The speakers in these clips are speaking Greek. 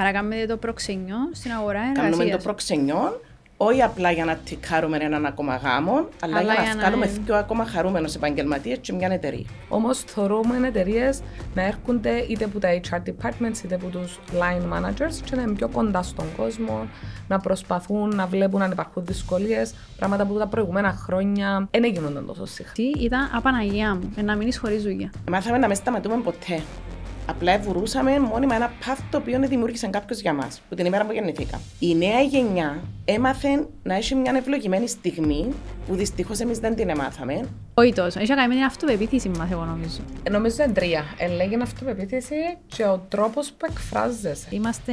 Άρα κάνουμε το προξενιό στην αγορά εργασίας. Κάνουμε το προξενιό, όχι απλά για να τικάρουμε έναν ακόμα γάμο, αλλά, Αλλά για για να να βγάλουμε είναι. πιο ακόμα χαρούμενους επαγγελματίες και μια εταιρεία. Όμως θεωρούμε εταιρείες να έρχονται είτε από τα HR departments είτε από τους line managers και να είναι πιο κοντά στον κόσμο, να προσπαθούν να βλέπουν αν υπάρχουν δυσκολίες, πράγματα που τα προηγούμενα χρόνια δεν έγιναν τόσο συχνά. Τι ήταν απαναγία μου, ε, να μείνεις χωρίς δουλειά. Μάθαμε να μην σταματούμε ποτέ. Απλά βουρούσαμε μόνιμα ένα path το οποίο δημιούργησε κάποιος για μας, που την ημέρα που γεννηθήκα. Η νέα γενιά έμαθε να έχει μια ευλογημένη στιγμή που δυστυχώς εμείς δεν την εμάθαμε. Όχι τόσο. Έχει κάνει την αυτοπεποίθηση μας, εγώ νομίζω. Ε, Νομίζω είναι τρία. Ελέγει αυτοπεποίθηση και ο τρόπος που εκφράζεσαι. Είμαστε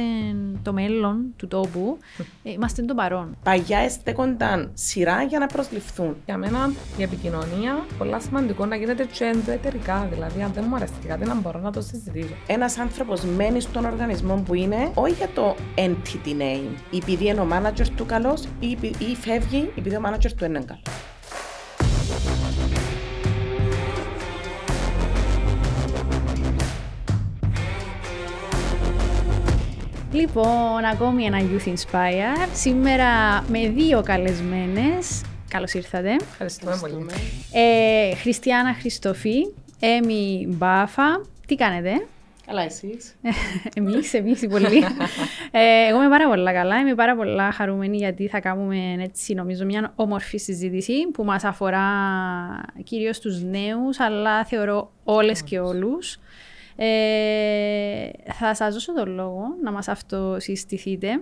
το μέλλον του τόπου, ε, είμαστε το παρόν. Παγιά εστέκονταν σειρά για να προσληφθούν. Για μένα η επικοινωνία πολύ σημαντικό να γίνεται και ενδοετερικά. Δηλαδή, αν δεν μου αρέσει κάτι, να μπορώ να το συζητήσω. Ένας άνθρωπος μένει στον οργανισμό που είναι, όχι για το entity name, επειδή είναι ο manager του καλός ή, επει- ή φεύγει επειδή ο manager του είναι καλός. Λοιπόν, ακόμη ένα Youth Inspire. Σήμερα με δύο καλεσμένες. Καλώς ήρθατε. Ευχαριστούμε πολύ. Ε, Χριστιανά Χριστοφή, Έμι Μπάφα. Τι κάνετε; Καλά, εσείς. εμείς, εμείς οι πολλοί. ε, εγώ είμαι πάρα πολλά καλά, είμαι πάρα πολλά χαρούμενη γιατί θα κάνουμε έτσι νομίζω μια όμορφη συζήτηση που μας αφορά κυρίως τους νέους αλλά θεωρώ όλες και όλους. Ε, θα σας δώσω τον λόγο να μας αυτοσυστηθείτε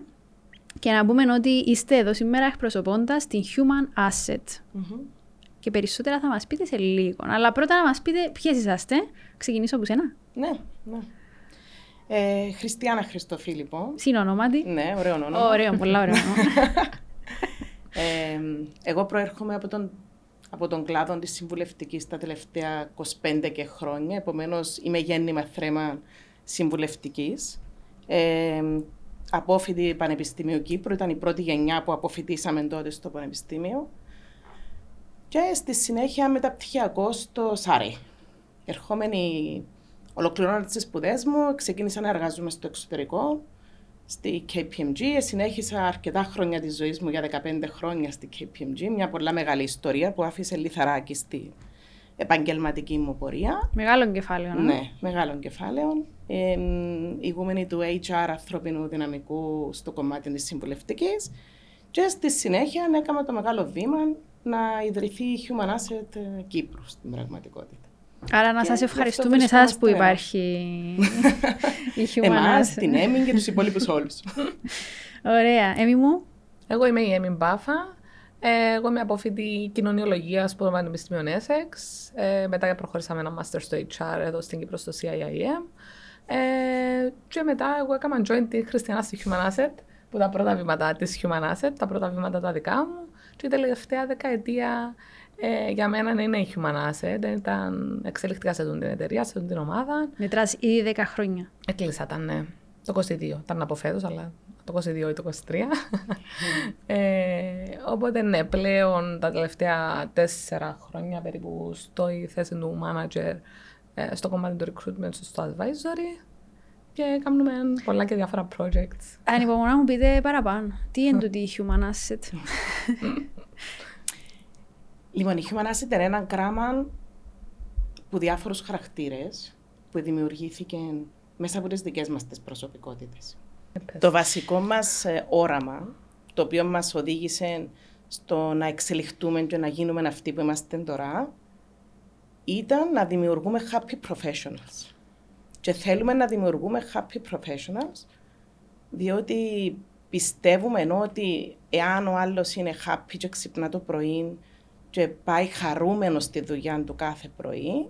και να πούμε ότι είστε εδώ σήμερα εκπροσωπώντας την Human Asset. Και περισσότερα θα μας πείτε σε λίγο. Αλλά πρώτα να μας πείτε ποιες είσαστε. Ξεκινήσω από σένα. Ναι, ναι. Ε, Χριστιανά Χριστοφή, λοιπόν. Συνονόματι. Ναι, ωραίο όνομα. Ωραίο, πολλά ωραίο. Ε, εγώ προέρχομαι από τον, από τον κλάδο της συμβουλευτικής τα τελευταία 25 και χρόνια, επομένως είμαι γέννημα θρέμα συμβουλευτικής. Ε, απόφοιτη Πανεπιστημίου Κύπρου, ήταν η πρώτη γενιά που αποφοιτήσαμε τότε στο Πανεπιστήμιο. Και στη συνέχεια μεταπτυχιακό στο ΣΑΡΕ. Ερχόμενη, ολοκληρώνοντας τις σπουδές μου, ξεκίνησα να εργάζομαι στο εξωτερικό, στη KPMG. Συνέχισα αρκετά χρόνια της ζωής μου, για 15 χρόνια στη KPMG, μια πολλά μεγάλη ιστορία που άφησε λιθαράκι στη επαγγελματική μου πορεία. Μεγάλο κεφάλαιο. ναι. Ναι, μεγάλων κεφάλαιων. Ε, ηγούμενη του HR ανθρώπινου δυναμικού στο κομμάτι της συμβουλευτικής και στη συνέχεια έκανα το μεγάλο βήμα να ιδρυθεί η Human Asset ε, Κύπρου στην πραγματικότητα. Άρα να Και σας γι' αυτό ευχαριστούμε εσάς που βρισκόμαστε υπάρχει η Human Εμάς, Asset. την Έμιν και τους υπόλοιπους όλους. Ωραία. Έμι μου, Εγώ είμαι η Έμι Μπάφα. Ε, εγώ είμαι απόφοιτη κοινωνιολογίας από το Πανεπιστήμιο Essex. Ε, μετά προχωρήσαμε ένα master στο HR εδώ στην Κύπρο στο CIIM. Ε, και μετά εγώ έκανα join τη Χριστιανά στη Human Asset, που τα πρώτα βήματα της Human Asset, τα πρώτα βήματα τα δικά μου. Και η τελευταία δεκαετία ε, για μένα είναι η Human Asset. Ήταν, εξελιχθήκα σε αυτή την εταιρεία, σε αυτή την ομάδα. μετράς ήδη 10 χρόνια. Έκλεισα, ήταν ναι, το 22. Ήταν από φέτος, αλλά το 22 ή το 23. ε, οπότε ναι, πλέον τα τελευταία τέσσερα χρόνια περίπου στο η θέση του manager ε, στο κομμάτι του recruitment, στο advisory και κάνουμε πολλά και διάφορα projects. Ανυπομονώ να μου πείτε παραπάνω. Τι είναι το η Human Asset; Λοιπόν, η Human Asset είναι ένα γράμμα που διάφορους χαρακτήρες που δημιουργήθηκε μέσα από τις δικές μας τις προσωπικότητες. Το βασικό μας ε, όραμα, το οποίο μας οδήγησε στο να εξελιχτούμε και να γίνουμε αυτοί που είμαστε τώρα, ήταν να δημιουργούμε happy professionals. Και θέλουμε να δημιουργούμε happy professionals, διότι πιστεύουμε ενώ ότι εάν ο άλλος είναι happy και ξυπνά το πρωί και πάει χαρούμενος στη δουλειά του κάθε πρωί,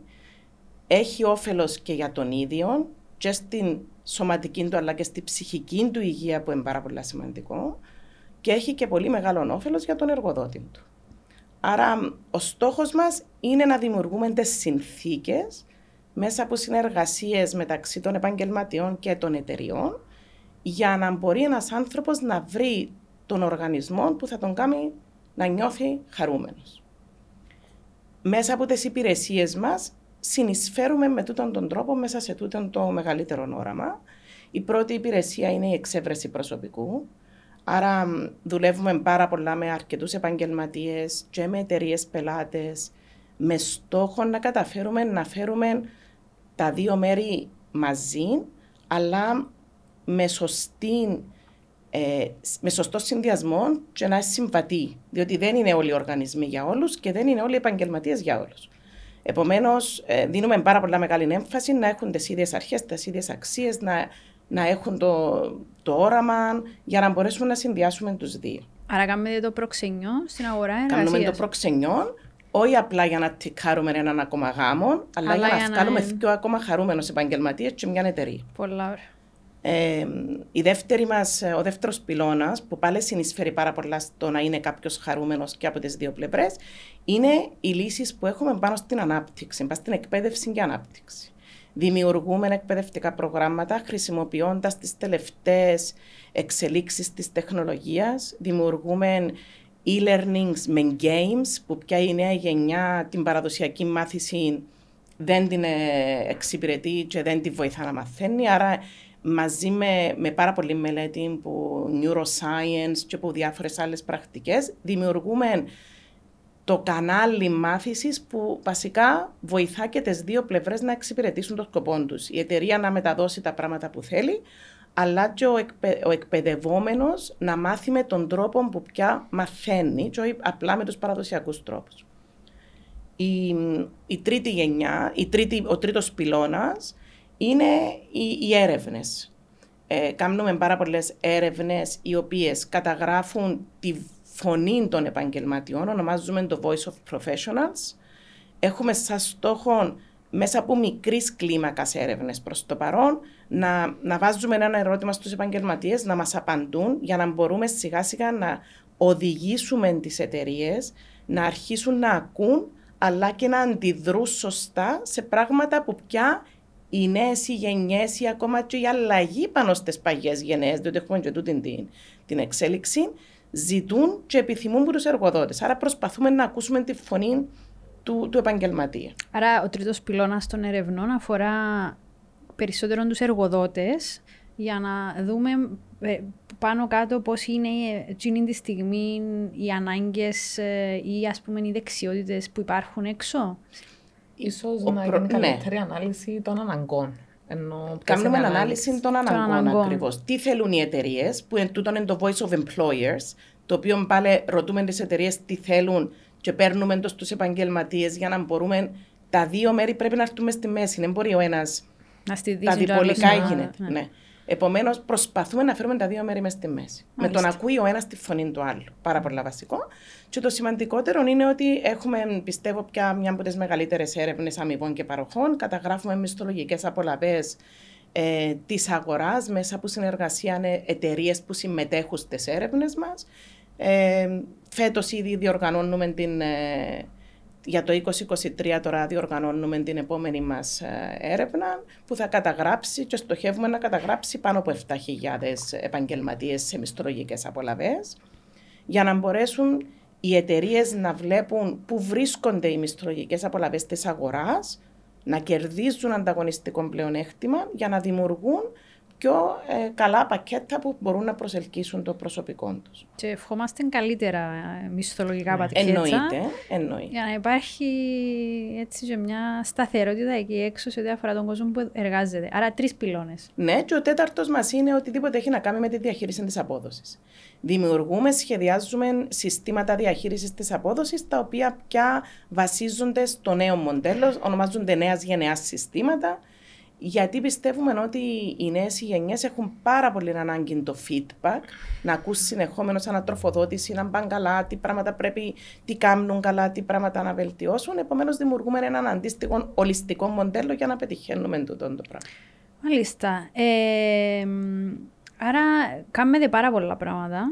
έχει όφελος και για τον ίδιο και στην σωματική του αλλά και στη ψυχική του υγεία που είναι πάρα πολύ σημαντικό και έχει και πολύ μεγάλο όφελος για τον εργοδότη του. Άρα ο στόχος μας είναι να δημιουργούμε τις συνθήκες μέσα από συνεργασίες μεταξύ των επαγγελματιών και των εταιριών για να μπορεί ένας άνθρωπος να βρει τον οργανισμό που θα τον κάνει να νιώθει χαρούμενος. Μέσα από τις υπηρεσίες μας συνεισφέρουμε με τούτον τον τρόπο μέσα σε τούτον το μεγαλύτερο όραμα. Η πρώτη υπηρεσία είναι η εξέβρεση προσωπικού. Άρα δουλεύουμε πάρα πολλά με αρκετούς επαγγελματίες και με εταιρείες πελάτες με στόχο να καταφέρουμε να φέρουμε τα δύο μέρη μαζί αλλά με, σωστή, ε, με σωστό συνδυασμό και να είναι συμβατή. Διότι δεν είναι όλοι οι οργανισμοί για όλους και δεν είναι όλοι οι επαγγελματίες για όλους. Επομένως, ε, δίνουμε πάρα πολλά μεγάλη έμφαση να έχουν τις ίδιες αρχές, τις ίδιες αξίες, να, να έχουν το, το όραμα για να μπορέσουμε να συνδυάσουμε τους δύο. Άρα, κάνουμε το προξενιό στην αγορά εργασία. Κάνουμε το προξενιό, όχι απλά για να τικάρουμε έναν ακόμα γάμο, αλλά, αλλά για, για να βγάλουμε δύο ακόμα χαρούμενο επαγγελματίες και μια εταιρεία. Πολλά ωραία. Ε, η δεύτερη μας, ο δεύτερος πυλώνας, που πάλι συνεισφέρει πάρα πολλά στο να είναι κάποιος χαρούμενος και από τις δύο πλευρές, είναι οι λύσεις που έχουμε πάνω στην ανάπτυξη, πάνω στην εκπαίδευση και ανάπτυξη. Δημιουργούμε εκπαιδευτικά προγράμματα χρησιμοποιώντας τις τελευταίες εξελίξεις της τεχνολογίας. Δημιουργούμε e-learnings με games, που πια η νέα γενιά την παραδοσιακή μάθηση δεν την ε, εξυπηρετεί και δεν τη βοηθά να μαθαίνει. Άρα μαζί με, με πάρα πολλή μελέτη που neuroscience και από διάφορες άλλες πρακτικές, δημιουργούμε το κανάλι μάθησης που βασικά βοηθά και τις δύο πλευρές να εξυπηρετήσουν το σκοπό τους. Η εταιρεία να μεταδώσει τα πράγματα που θέλει, αλλά και ο, εκπαι, ο εκπαιδευόμενος να μάθει με τον τρόπο που πια μαθαίνει, και όχι απλά με τους παραδοσιακούς τρόπους. Η, η τρίτη γενιά, η τρίτη, ο τρίτος πυλώνας είναι οι, οι έρευνες. Ε, κάνουμε πάρα πολλές έρευνες οι οποίες καταγράφουν τη φωνή των επαγγελματιών, ονομάζουμε το Voice of Professionals. Έχουμε σαν στόχο μέσα από μικρής κλίμακας έρευνες προς το παρόν να, να βάζουμε ένα ερώτημα στους επαγγελματίες να μας απαντούν για να μπορούμε σιγά σιγά να οδηγήσουμε τις εταιρείες να αρχίσουν να ακούν αλλά και να αντιδρούν σωστά σε πράγματα που πια οι νέες γενιές ή ακόμα και η αλλαγή πάνω στις παγιές γενναίες, διότι έχουμε και τούτη την, την εξέλιξη, ζητούν και επιθυμούν από τους εργοδότες. Άρα προσπαθούμε να ακούσουμε τη φωνή του, του επαγγελματία. Άρα ο τρίτος πυλώνας των ερευνών αφορά περισσότερο τους εργοδότες για να δούμε ε, πάνω κάτω πώς είναι εκείνη τη στιγμή οι ανάγκες ε, ή ας πούμε οι δεξιότητες που υπάρχουν έξω. Ίσως να προ... γίνει ναι. καλύτερη ανάλυση των αναγκών. Ενώ Κάνουμε ανάλυση των αναγκών, αναγκών. ακριβώς. Τι θέλουν οι εταιρείες, που εν τούτον είναι το voice of employers, το οποίο πάλι ρωτούμε τις εταιρείες τι θέλουν και παίρνουμε το στου επαγγελματίες για να μπορούμε. Τα δύο μέρη πρέπει να έρθουμε στη μέση. Δεν μπορεί ο ένας. Να στη Τα διπολικά έγινε. Ναι. ναι. Επομένως, προσπαθούμε να φέρουμε τα δύο μέρη μες στη μέση. Μάλιστα. Με τον ακούει ο ένας τη φωνή του άλλου. Πάρα πολύ βασικό. Και το σημαντικότερο είναι ότι έχουμε, πιστεύω, πια μια από τις μεγαλύτερες έρευνες αμοιβών και παροχών. Καταγράφουμε μισθολογικές απολαυές ε, της αγοράς μέσα από συνεργασία με εταιρείες που συμμετέχουν στις έρευνες μας. Ε, Φέτος ήδη διοργανώνουμε την. Ε, για το 2023 τώρα διοργανώνουμε την επόμενη μας ε, έρευνα που θα καταγράψει και στοχεύουμε να καταγράψει πάνω από 7.000 επαγγελματίες σε μισθολογικές απολαβές για να μπορέσουν οι εταιρείες να βλέπουν πού βρίσκονται οι μισθολογικές απολαβές της αγοράς, να κερδίζουν ανταγωνιστικό πλεονέκτημα για να δημιουργούν πιο ε, καλά πακέτα που μπορούν να προσελκύσουν το προσωπικό τους. Και ευχόμαστε καλύτερα ε, μισθολογικά ναι. Εννοείται, εννοείται. Για να υπάρχει έτσι και μια σταθερότητα εκεί έξω σε ό,τι αφορά τον κόσμο που εργάζεται. Άρα τρεις πυλώνες. Ναι, και ο τέταρτος μας είναι οτιδήποτε έχει να κάνει με τη διαχείριση της απόδοσης. Δημιουργούμε, σχεδιάζουμε συστήματα διαχείρισης της απόδοσης, τα οποία πια βασίζονται στο νέο μοντέλο, ονομάζονται νέας γενεάς συστήματα γιατί πιστεύουμε ότι οι νέες γενιές έχουν πάρα πολύ ανάγκη το feedback, να ακούσει συνεχόμενος ανατροφοδότηση, να πάνε καλά, τι πράγματα πρέπει, τι κάνουν καλά, τι πράγματα να βελτιώσουν. Επομένως, δημιουργούμε έναν αντίστοιχο ολιστικό μοντέλο για να πετυχαίνουμε τούτο το πράγμα. Μάλιστα. Ε, άρα, κάνετε πάρα πολλά πράγματα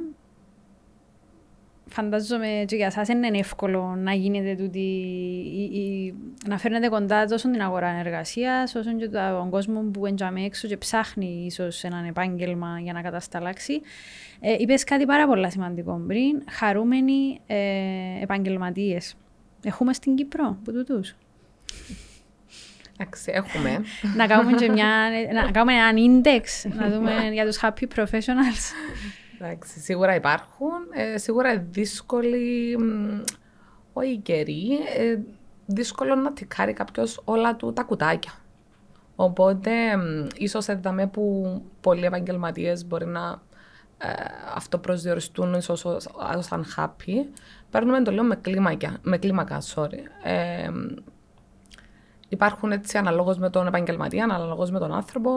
φαντάζομαι και για εσάς είναι εύκολο να γίνετε τούτη, η, η, να φέρνετε κοντά τόσο την αγορά εργασίας, όσο και τον κόσμο που έντιαμε έξω και ψάχνει ίσως ένα επάγγελμα για να κατασταλάξει. Ε, Είπες κάτι πάρα πολύ σημαντικό πριν, χαρούμενοι ε, επαγγελματίες. Έχουμε στην Κύπρο, που τούτους; Εντάξει, έχουμε. να, κάνουμε και μια, να κάνουμε έναν index, να δούμε για τους happy professionals. Εντάξει, σίγουρα υπάρχουν. Ε, σίγουρα δύσκολοι, όχι καιροί, ε, δύσκολο να τικάρει κάποιος όλα του τα κουτάκια. Οπότε, ίσως έδαμε που πολλοί επαγγελματίες μπορεί να ε, αυτοπροσδιοριστούν ίσως σαν happy. Παίρνουμε το λέω με, κλίμακα, με κλίμακα, sorry. Ε, Υπάρχουν έτσι αναλόγως με τον επαγγελματία, αναλόγως με τον άνθρωπο,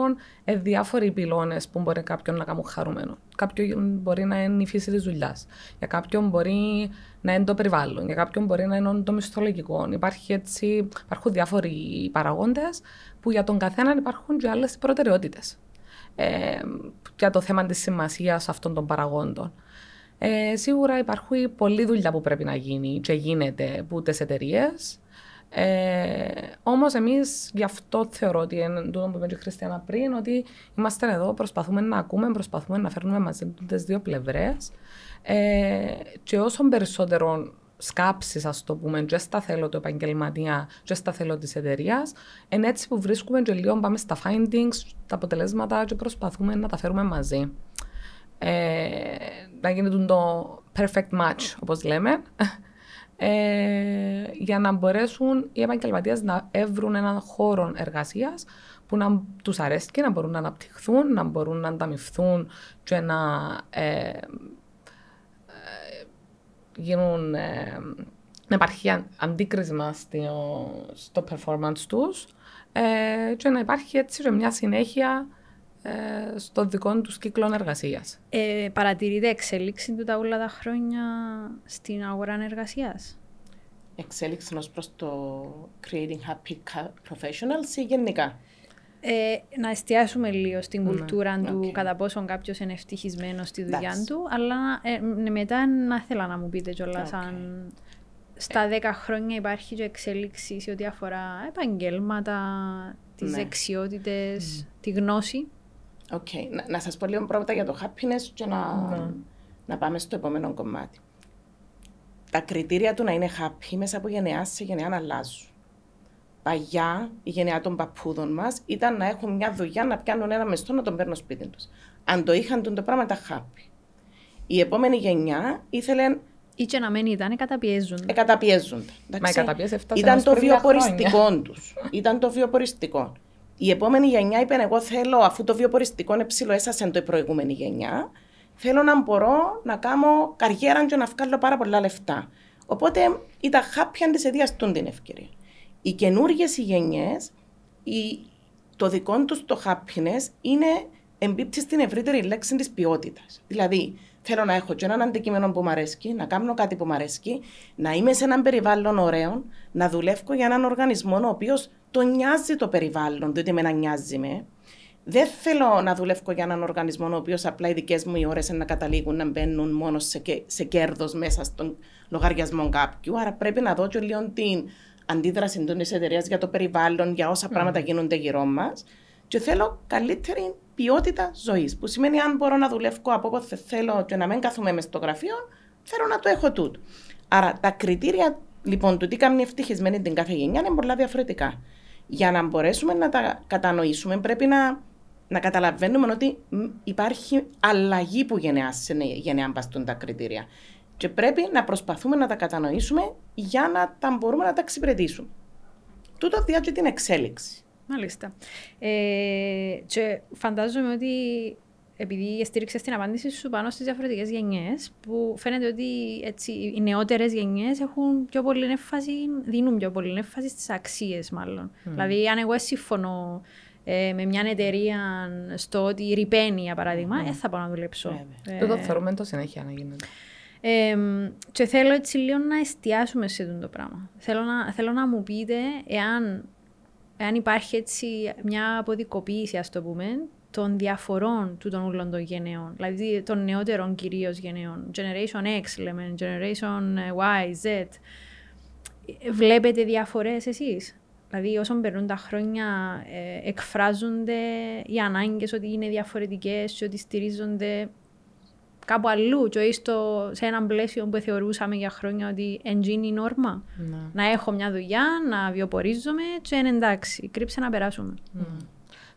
ε, διάφοροι πυλώνες που μπορεί κάποιον να κάνουν χαρούμενο. Κάποιον μπορεί να είναι η φύση της δουλειάς. Για κάποιον μπορεί να είναι το περιβάλλον. Για κάποιον μπορεί να είναι το μισθολογικό. Υπάρχει έτσι, υπάρχουν διάφοροι παραγόντες που για τον καθένα υπάρχουν και άλλες προτεραιότητες. Ε, για το θέμα της σημασίας αυτών των παραγόντων. Ε, σίγουρα υπάρχει πολλή δουλειά που πρέπει να γίνει και γίνεται από τις εταιρείες. Ε, Όμως, εμείς γι' αυτό θεωρώ ότι είναι το που είπε η Χριστιανά πριν, ότι είμαστε εδώ, προσπαθούμε να ακούμε, προσπαθούμε να φέρνουμε μαζί τις δύο πλευρές. Ε, και όσο περισσότερο σκάψεις, ας το πούμε, και στα θέλω του επαγγελματία, και στα θέλω της εταιρείας, είναι έτσι που βρίσκουμε και λίγο πάμε στα findings, τα αποτελέσματα και προσπαθούμε να τα φέρουμε μαζί. Ε, να γίνει το perfect match, όπως λέμε ε, για να μπορέσουν οι επαγγελματίες να βρουν έναν χώρο εργασίας που να τους αρέσει και να μπορούν να αναπτυχθούν, να μπορούν να ανταμυφθούν και να ε, ε, γίνουν. Ε, να υπάρχει αντίκρισμα στο, στο performance τους ε, και να υπάρχει έτσι μια συνέχεια ε, στο δικό τους κύκλο εργασίας. Ε, παρατηρείτε εξέλιξη του τα όλα τα χρόνια στην αγορά εργασίας; Εξέλιξη ως προς το creating happy professionals ή γενικά; Ε, να εστιάσουμε λίγο στην ναι, κουλτούρα του okay. κατά πόσο κάποιος είναι ευτυχισμένος στη δουλειά That's. του, αλλά ε, ναι, μετά να θέλω να μου πείτε κιόλας okay. αν στα 10 χρόνια υπάρχει και εξέλιξη σε ό,τι αφορά επαγγέλματα, τις ναι. δεξιότητες, mm. τη γνώση; Okay. Να, να σας πω λίγο πρώτα για το happiness και να, ναι. να πάμε στο επόμενο κομμάτι. Τα κριτήρια του να είναι happy μέσα από γενεά σε γενεά να αλλάζουν. Παγιά, η γενεά των παππούδων μας ήταν να έχουν μια δουλειά να πιάνουν ένα μεστό να τον παίρνουν σπίτι τους. Αν το είχαν, τον το πράγμα τα happy. Η επόμενη γενιά ήθελε ή και να μην ήταν, καταπιέζονται. Ε, καταπιέζονται. Μα καταπιέζε Ήταν το βιοποριστικό τους. Ήταν το βιοποριστικό. Η επόμενη γενιά είπε: Εγώ θέλω, αφού το βιοποριστικό είναι ψηλό, έσασε το η προηγούμενη γενιά, θέλω να μπορώ να κάνω καριέρα και να βγάλω πάρα πολλά λεφτά. Οπότε ήταν χάπια τη εδιαστούν την ευκαιρία. Οι καινούργιες γενιές, το δικό τους το happiness είναι εμπίπτει στην ευρύτερη λέξη της ποιότητας. Δηλαδή, θέλω να έχω και έναν αντικείμενο που μου αρέσει, να κάνω κάτι που μου αρέσει, να είμαι σε έναν περιβάλλον ωραίο, να δουλεύω για έναν οργανισμό ο οποίος το νοιάζει το περιβάλλον, διότι με να νοιάζει με. Δεν θέλω να δουλεύω για έναν οργανισμό ο οποίος απλά οι δικές μου οι ώρες να καταλήγουν να μπαίνουν μόνο σε, σε κέρδος μέσα στον λογαριασμό κάποιου. Άρα πρέπει να δω και λίγο την αντίδραση τη εταιρεία για το περιβάλλον, για όσα mm. πράγματα γίνονται γύρω μας. Και θέλω καλύτερη ποιότητα ζωής. Που σημαίνει αν μπορώ να δουλεύω από όποτε θέλω και να μην κάθομαι μες στο γραφείο, θέλω να το έχω τούτο. Άρα τα κριτήρια λοιπόν του τι κάνει ευτυχισμένη την κάθε γενιά είναι πολλά διαφορετικά για να μπορέσουμε να τα κατανοήσουμε πρέπει να, να καταλαβαίνουμε ότι υπάρχει αλλαγή που γενεά μπαστούν τα κριτήρια. Και πρέπει να προσπαθούμε να τα κατανοήσουμε για να τα μπορούμε να τα εξυπηρετήσουμε. Τούτο διάτζω την εξέλιξη. Μάλιστα. Ε, και φαντάζομαι ότι επειδή στήριξε την απάντηση σου πάνω στις διαφορετικές γενιές, που φαίνεται ότι έτσι, οι νεότερες γενιές έχουν πιο πολύ έμφαση, δίνουν πιο πολύ έμφαση στις αξίες, μάλλον. Mm. Δηλαδή, αν εγώ συμφωνώ ε, με μια εταιρεία στο ότι ρηπαίνει, για παράδειγμα, δεν mm. θα πάω να δουλέψω. Ε, το θεωρούμε το συνέχεια να γίνεται. Ε, και θέλω έτσι λίγο να εστιάσουμε σε αυτό το πράγμα. Θέλω να, θέλω να μου πείτε εάν, εάν υπάρχει έτσι μια αποδικοποίηση, ας το πούμε, των διαφορών του των ούλων των γενναίων, δηλαδή των νεότερων κυρίως γενναίων. Generation X λέμε, Generation Y, Z. Βλέπετε διαφορές εσείς; Δηλαδή όσο περνούν τα χρόνια ε, εκφράζονται οι ανάγκες ότι είναι διαφορετικές και ότι στηρίζονται κάπου αλλού και όχι στο, σε έναν πλαίσιο που θεωρούσαμε για χρόνια ότι εντζήνει η νόρμα. Ναι. Να έχω μια δουλειά, να βιοπορίζομαι και είναι εντάξει, κρύψε να περάσουμε.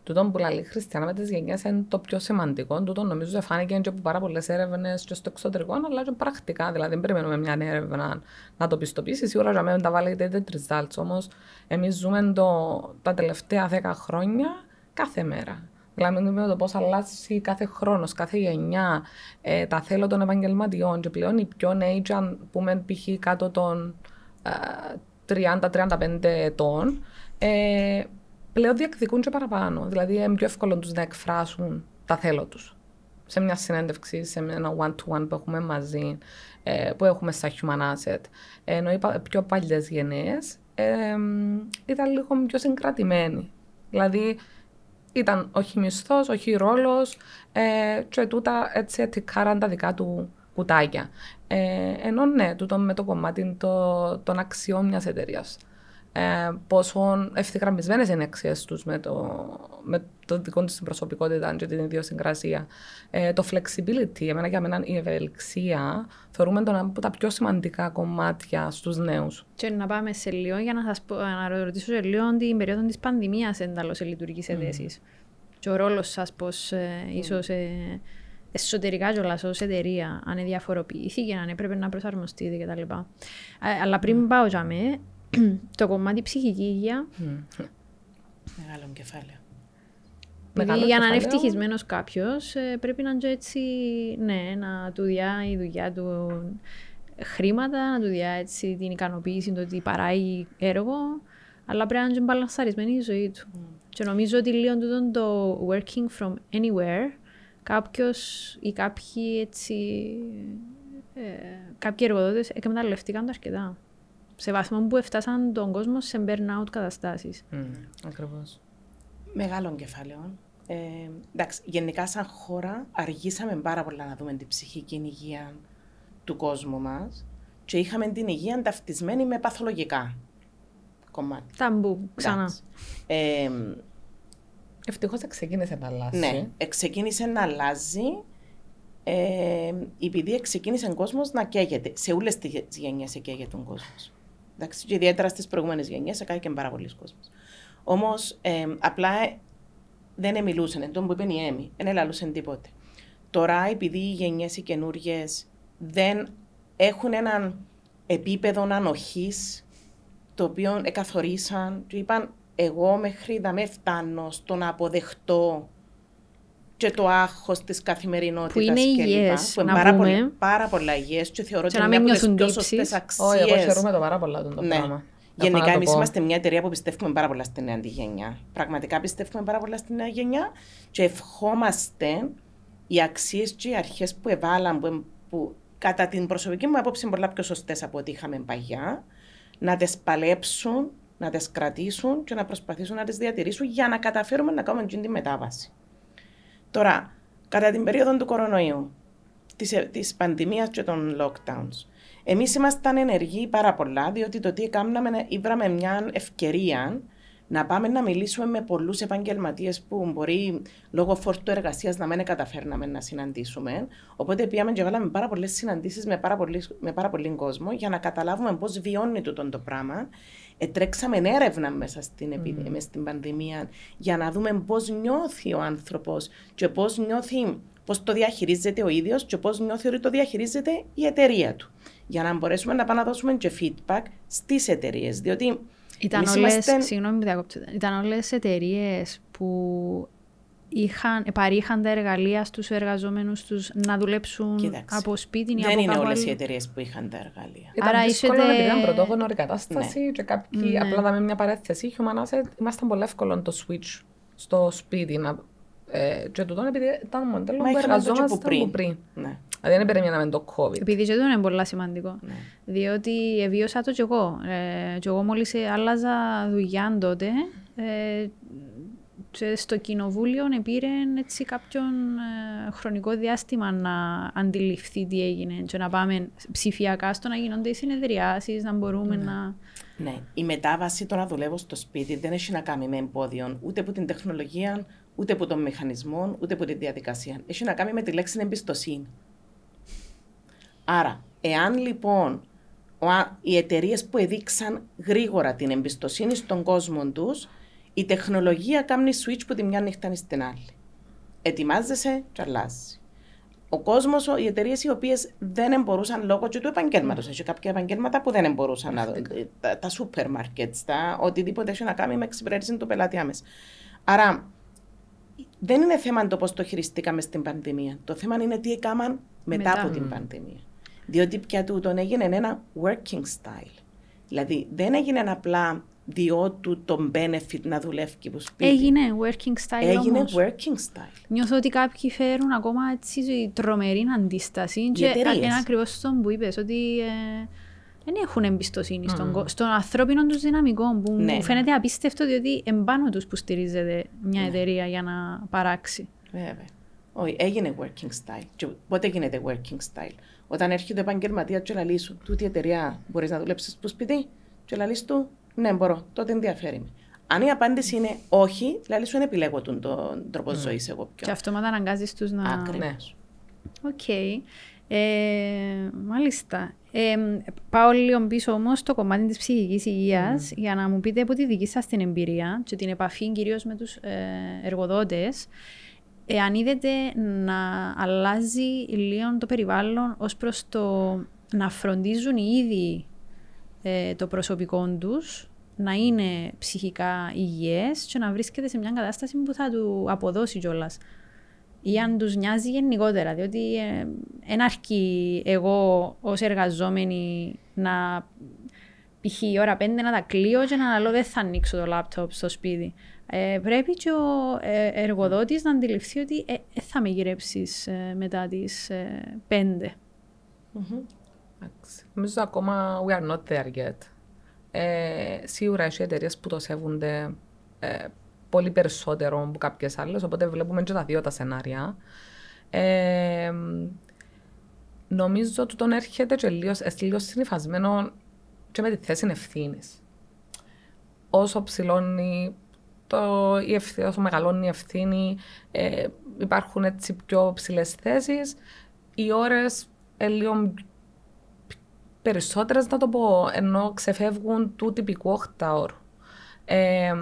Τούτο που λέει Χριστιανά με τις γενιές είναι το πιο σημαντικό. Τούτο νομίζω ότι φάνηκε και από πάρα πολλές έρευνες και στο εξωτερικό, αλλά και πρακτικά. Δηλαδή, δεν περιμένουμε μια έρευνα να το πιστοποιήσει. Σίγουρα για μένα τα βάλετε είτε results. Όμως, εμείς ζούμε το, τα τελευταία 10 χρόνια κάθε μέρα. Δηλαδή, με το πώς αλλάζει κάθε χρόνος, κάθε γενιά, ε, τα θέλω των επαγγελματιών. Και πλέον οι πιο νέοι, αν πούμε π.χ. κάτω των ε, 30-35 ετών, ε, πλέον διεκδικούν και παραπάνω. Δηλαδή, είναι πιο εύκολο τους να εκφράσουν τα θέλω τους. Σε μια συνέντευξη, σε ένα one-to-one που έχουμε μαζί, ε, που έχουμε σαν human asset. Ενώ οι πιο παλιές γενναίες ε, ήταν λίγο πιο συγκρατημένοι. Δηλαδή, ήταν όχι μισθός, όχι ρόλος, ε, και τούτα έτσι ετικάραν τα δικά του κουτάκια. Ε, ενώ ναι, τούτο με το κομμάτι το, των αξιών μιας εταιρείας ε, πόσο ευθυγραμμισμένες είναι οι αξίες τους με το, με το δικό τους προσωπικότητα και την ιδιοσυγκρασία. Ε, το flexibility, εμένα για μένα η ευελιξία, θεωρούμε τον από τα πιο σημαντικά κομμάτια στους νέους. Και να πάμε σε λίγο για να σας να ρωτήσω σε λίγο την περίοδο της πανδημίας εντάλλω σε λειτουργικέ mm. Και ο ρόλος σας, πώς ε, ίσως ε, εσωτερικά κιόλας ως εταιρεία, αν διαφοροποιήθηκε, αν έπρεπε να προσαρμοστείτε κτλ. Ε, αλλά πριν mm. πάω για με, το κομμάτι ψυχική υγεία. Μεγάλο κεφάλαιο. Επειδή για να είναι ευτυχισμένος κάποιος, ε, πρέπει να είναι έτσι, ναι, να του διά η δουλειά του χρήματα, να του διά έτσι την ικανοποίηση το ότι παράγει έργο, αλλά πρέπει να είναι μπαλανσαρισμένη η ζωή του. Mm. Και νομίζω ότι λίγο τούτο το working from anywhere, κάποιος ή κάποιοι έτσι, ε, κάποιοι εργοδότες εκμεταλλευτήκαν το αρκετά σε βαθμό που έφτασαν τον κόσμο σε burnout καταστάσεις. Mm, ακριβώς. Μεγάλο κεφάλαιο. Ε, εντάξει, γενικά σαν χώρα αργήσαμε πάρα πολλά να δούμε την ψυχική υγεία του κόσμου μας και είχαμε την υγεία ταυτισμένη με παθολογικά κομμάτια. Ταμπού, ξανά. Ε, Ευτυχώς ξεκίνησε να αλλάζει. Ναι, ξεκίνησε να αλλάζει ε, επειδή ξεκίνησε ο κόσμος να καίγεται. Σε όλες τις γενιές καίγεται ο κόσμος. Εντάξει, και ιδιαίτερα στις προηγούμενες γενιές, έκανε και πάρα πολλοί κόσμος. Όμως, ε, απλά δεν μιλούσαν. Εντό που είπε η Έμι, δεν ελαλούσαν τίποτε. Τώρα, επειδή οι γενιές οι καινούριε δεν έχουν έναν επίπεδο ανοχής, το οποίο εκαθορίσαν, του είπαν, εγώ μέχρι να με φτάνω στο να αποδεχτώ και το άγχος της καθημερινότητας. Που είναι υγιές. Που είναι πάρα, πολύ, πάρα πολλά υγιές και θεωρώ ότι είναι μια από τις πιο σωστές αξίε. Όχι, εγώ θεωρούμε το πάρα πολλά το ναι. πράγμα. Γενικά, εμείς είμαστε μια εταιρεία που πιστεύουμε πάρα πολλά στη νέα γενιά. Πραγματικά πιστεύουμε πάρα πολλά στη νέα γενιά και ευχόμαστε οι αξίες και οι αρχές που εβάλαν, που, που κατά την προσωπική μου άποψη είναι πολλά πιο σωστές από ό,τι είχαμε παγιά, να τις παλέψουν, να τις κρατήσουν και να προσπαθήσουν να τις διατηρήσουν για να καταφέρουμε να κάνουμε την μετάβαση. Τώρα, κατά την περίοδο του κορονοϊού, της, της πανδημίας και των lockdowns, εμείς ήμασταν ενεργοί πάρα πολλά, διότι το τι έκαναμε, ήβραμε μια ευκαιρία να πάμε να μιλήσουμε με πολλούς επαγγελματίες που μπορεί λόγω φόρτου εργασίας να μην καταφέρναμε να συναντήσουμε. Οπότε πήγαμε και βάλαμε πάρα πολλές συναντήσεις με, πάρα πολύ, με πάρα πολύ κόσμο για να καταλάβουμε πώς βιώνει τούτο το πράγμα. Ετρέξαμε έρευνα μέσα στην, mm. μέσα στην πανδημία για να δούμε πώς νιώθει ο άνθρωπος και πώς νιώθει. Πώς το διαχειρίζεται ο ίδιος και πώς νιώθει ότι το διαχειρίζεται η εταιρεία του. Για να μπορέσουμε να πάμε να δώσουμε και feedback στις εταιρείες. Διότι ήταν όλες, είμαστε... συγγνώμη ήταν όλες εταιρείες που είχαν, παρήχαν τα εργαλεία στους εργαζόμενους τους να δουλέψουν Κοίταξε. από σπίτι ή Δεν από είναι όλες οι εταιρείες που είχαν τα εργαλεία. Ήταν Άρα δύσκολο είσετε... επειδή ήταν πρωτόγονο η κατάσταση ναι. και κάποιοι, ναι. απλά δάμε μια παρέθεση, Human Asset, ήμασταν πολύ εύκολο το switch στο σπίτι να ε, και τούτον επειδή ήταν μοντέλο που εργαζόμασταν πριν. πριν. Ναι. Δηλαδή δεν περιμέναμε το COVID. Επειδή και είναι πολύ σημαντικό. Ναι. Διότι εβίωσα το κι εγώ. Ε, και εγώ μόλις άλλαζα δουλειά τότε, ε, στο κοινοβούλιο πήρε έτσι κάποιον ε, χρονικό διάστημα να αντιληφθεί τι έγινε και να πάμε ψηφιακά στο να γίνονται οι συνεδριάσεις, να μπορούμε ναι. να... Ναι, η μετάβαση το να δουλεύω στο σπίτι δεν έχει να κάνει με εμπόδιο ούτε από την τεχνολογία, ούτε από τον μηχανισμό, ούτε από τη διαδικασία. Έχει να κάνει με τη λέξη εμπιστοσύνη. Άρα, εάν λοιπόν οι εταιρείες που έδειξαν γρήγορα την εμπιστοσύνη στον κόσμο τους, η τεχνολογία κάνει switch που τη μια νύχτα στην άλλη. Ετοιμάζεσαι και αλλάζει. Ο κόσμος, οι εταιρείες οι οποίες δεν μπορούσαν λόγω του επαγγέλματος. Έχει κάποια επαγγέλματα που δεν μπορούσαν να δουν. Τα, τα σούπερ μάρκετς, τα οτιδήποτε έχει να κάνει με εξυπηρέτηση του πελάτη άμεσα. Άρα, δεν είναι θέμα το πώς το χειριστήκαμε στην πανδημία. Το θέμα είναι τι έκαναν μετά, μετά. από την πανδημία. Διότι πια τούτο έγινε ένα working style. Δηλαδή δεν έγινε απλά διότι το benefit να δουλεύει που σπίτι. Έγινε working style Έγινε όμως. working style. Νιώθω ότι κάποιοι φέρουν ακόμα έτσι τρομερή αντίσταση και είναι ακριβώς αυτό που είπες ότι ε, δεν έχουν εμπιστοσύνη mm. στον, στον ανθρώπινο τους δυναμικό που ναι. μου φαίνεται απίστευτο διότι εμπάνω τους που στηρίζεται μια ναι. εταιρεία για να παράξει. Βέβαια. Όχι, έγινε working style. Και πότε γίνεται working style; Όταν έρχεται ο επαγγελματίας και λέει σου, τούτη εταιρεία μπορείς να δουλέψεις στο σπίτι, και λέει του, ναι, μπορώ, τότε ενδιαφέρει με. Αν η απάντηση είναι όχι, δηλαδή σου δεν επιλέγω τον, τον τρόπο mm. ζωής εγώ πιο. Και αυτόματα αναγκάζεις τους να. Ακριβώς. Ναι. OK. Okay. Ε, μάλιστα. Ε, πάω λίγο πίσω όμως στο κομμάτι της ψυχικής υγείας mm. για να μου πείτε από τη δική σας την εμπειρία και την επαφή κυρίως με τους ε, εργοδότες. Εάν είδετε να αλλάζει λίγο το περιβάλλον ως προς το να φροντίζουν οι ίδιοι ε, το προσωπικό τους, να είναι ψυχικά υγιές και να βρίσκεται σε μια κατάσταση που θα του αποδώσει κιόλας. Ή αν τους νοιάζει γενικότερα, διότι δεν ε, αρκεί εγώ ως εργαζόμενη να π.χ. η ώρα πέντε να τα κλείω και να λέω δεν θα ανοίξω το λάπτοπ στο σπίτι. Ε, πρέπει και ο ε, εργοδότης να αντιληφθεί ότι ε, ε θα με γυρέψεις ε, μετά τις ε, πέντε. Νομίζω ακόμα we are not there yet. σίγουρα έχει εταιρείες που το σέβονται πολύ περισσότερο από κάποιες άλλες, οπότε βλέπουμε και τα δύο τα σενάρια. νομίζω ότι τον έρχεται και λίγος, λίγος συνειφασμένο και με τη θέση ευθύνης. Όσο ψηλώνει το, η ευθύνη, όσο μεγαλώνει η ευθύνη, ε, υπάρχουν έτσι πιο ψηλές θέσεις. Οι ώρες ε, λίγο περισσότερες, να το πω, ενώ ξεφεύγουν του τυπικού 8 ώρου. Ε,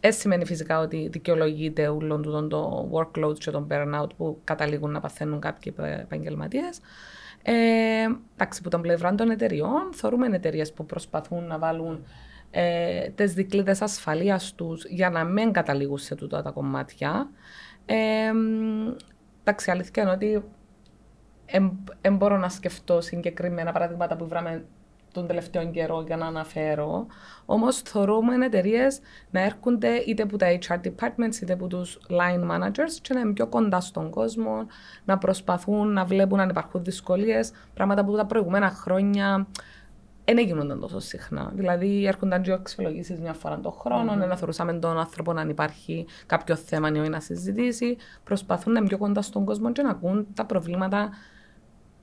ε, σημαίνει φυσικά ότι δικαιολογείται όλο το workload και το burnout που καταλήγουν να παθαίνουν κάποιοι επαγγελματίες. Ε, εντάξει, που τον πλευρά των εταιριών, θεωρούμε εταιρείες που προσπαθούν να βάλουν ε, τις δικλείδες ασφαλείας τους για να μην καταλήγουν σε τούτα τα κομμάτια. Ε, εντάξει, αλήθεια είναι ότι δεν μπορώ να σκεφτώ συγκεκριμένα παραδείγματα που βράμε τον τελευταίο καιρό για να αναφέρω. Όμως θεωρούμε εταιρείες να έρχονται είτε από τα HR departments είτε από τους line managers και να είναι πιο κοντά στον κόσμο, να προσπαθούν να βλέπουν αν υπάρχουν δυσκολίες, πράγματα που τα προηγούμενα χρόνια δεν γίνονταν τόσο συχνά. Δηλαδή, έρχονταν δύο αξιολογήσεις μια φορά το χρόνο, mm-hmm. να θεωρούσαμε τον άνθρωπο αν υπάρχει κάποιο θέμα ή να συζητήσει. Προσπαθούν να είναι πιο κοντά στον κόσμο και να ακούν τα προβλήματα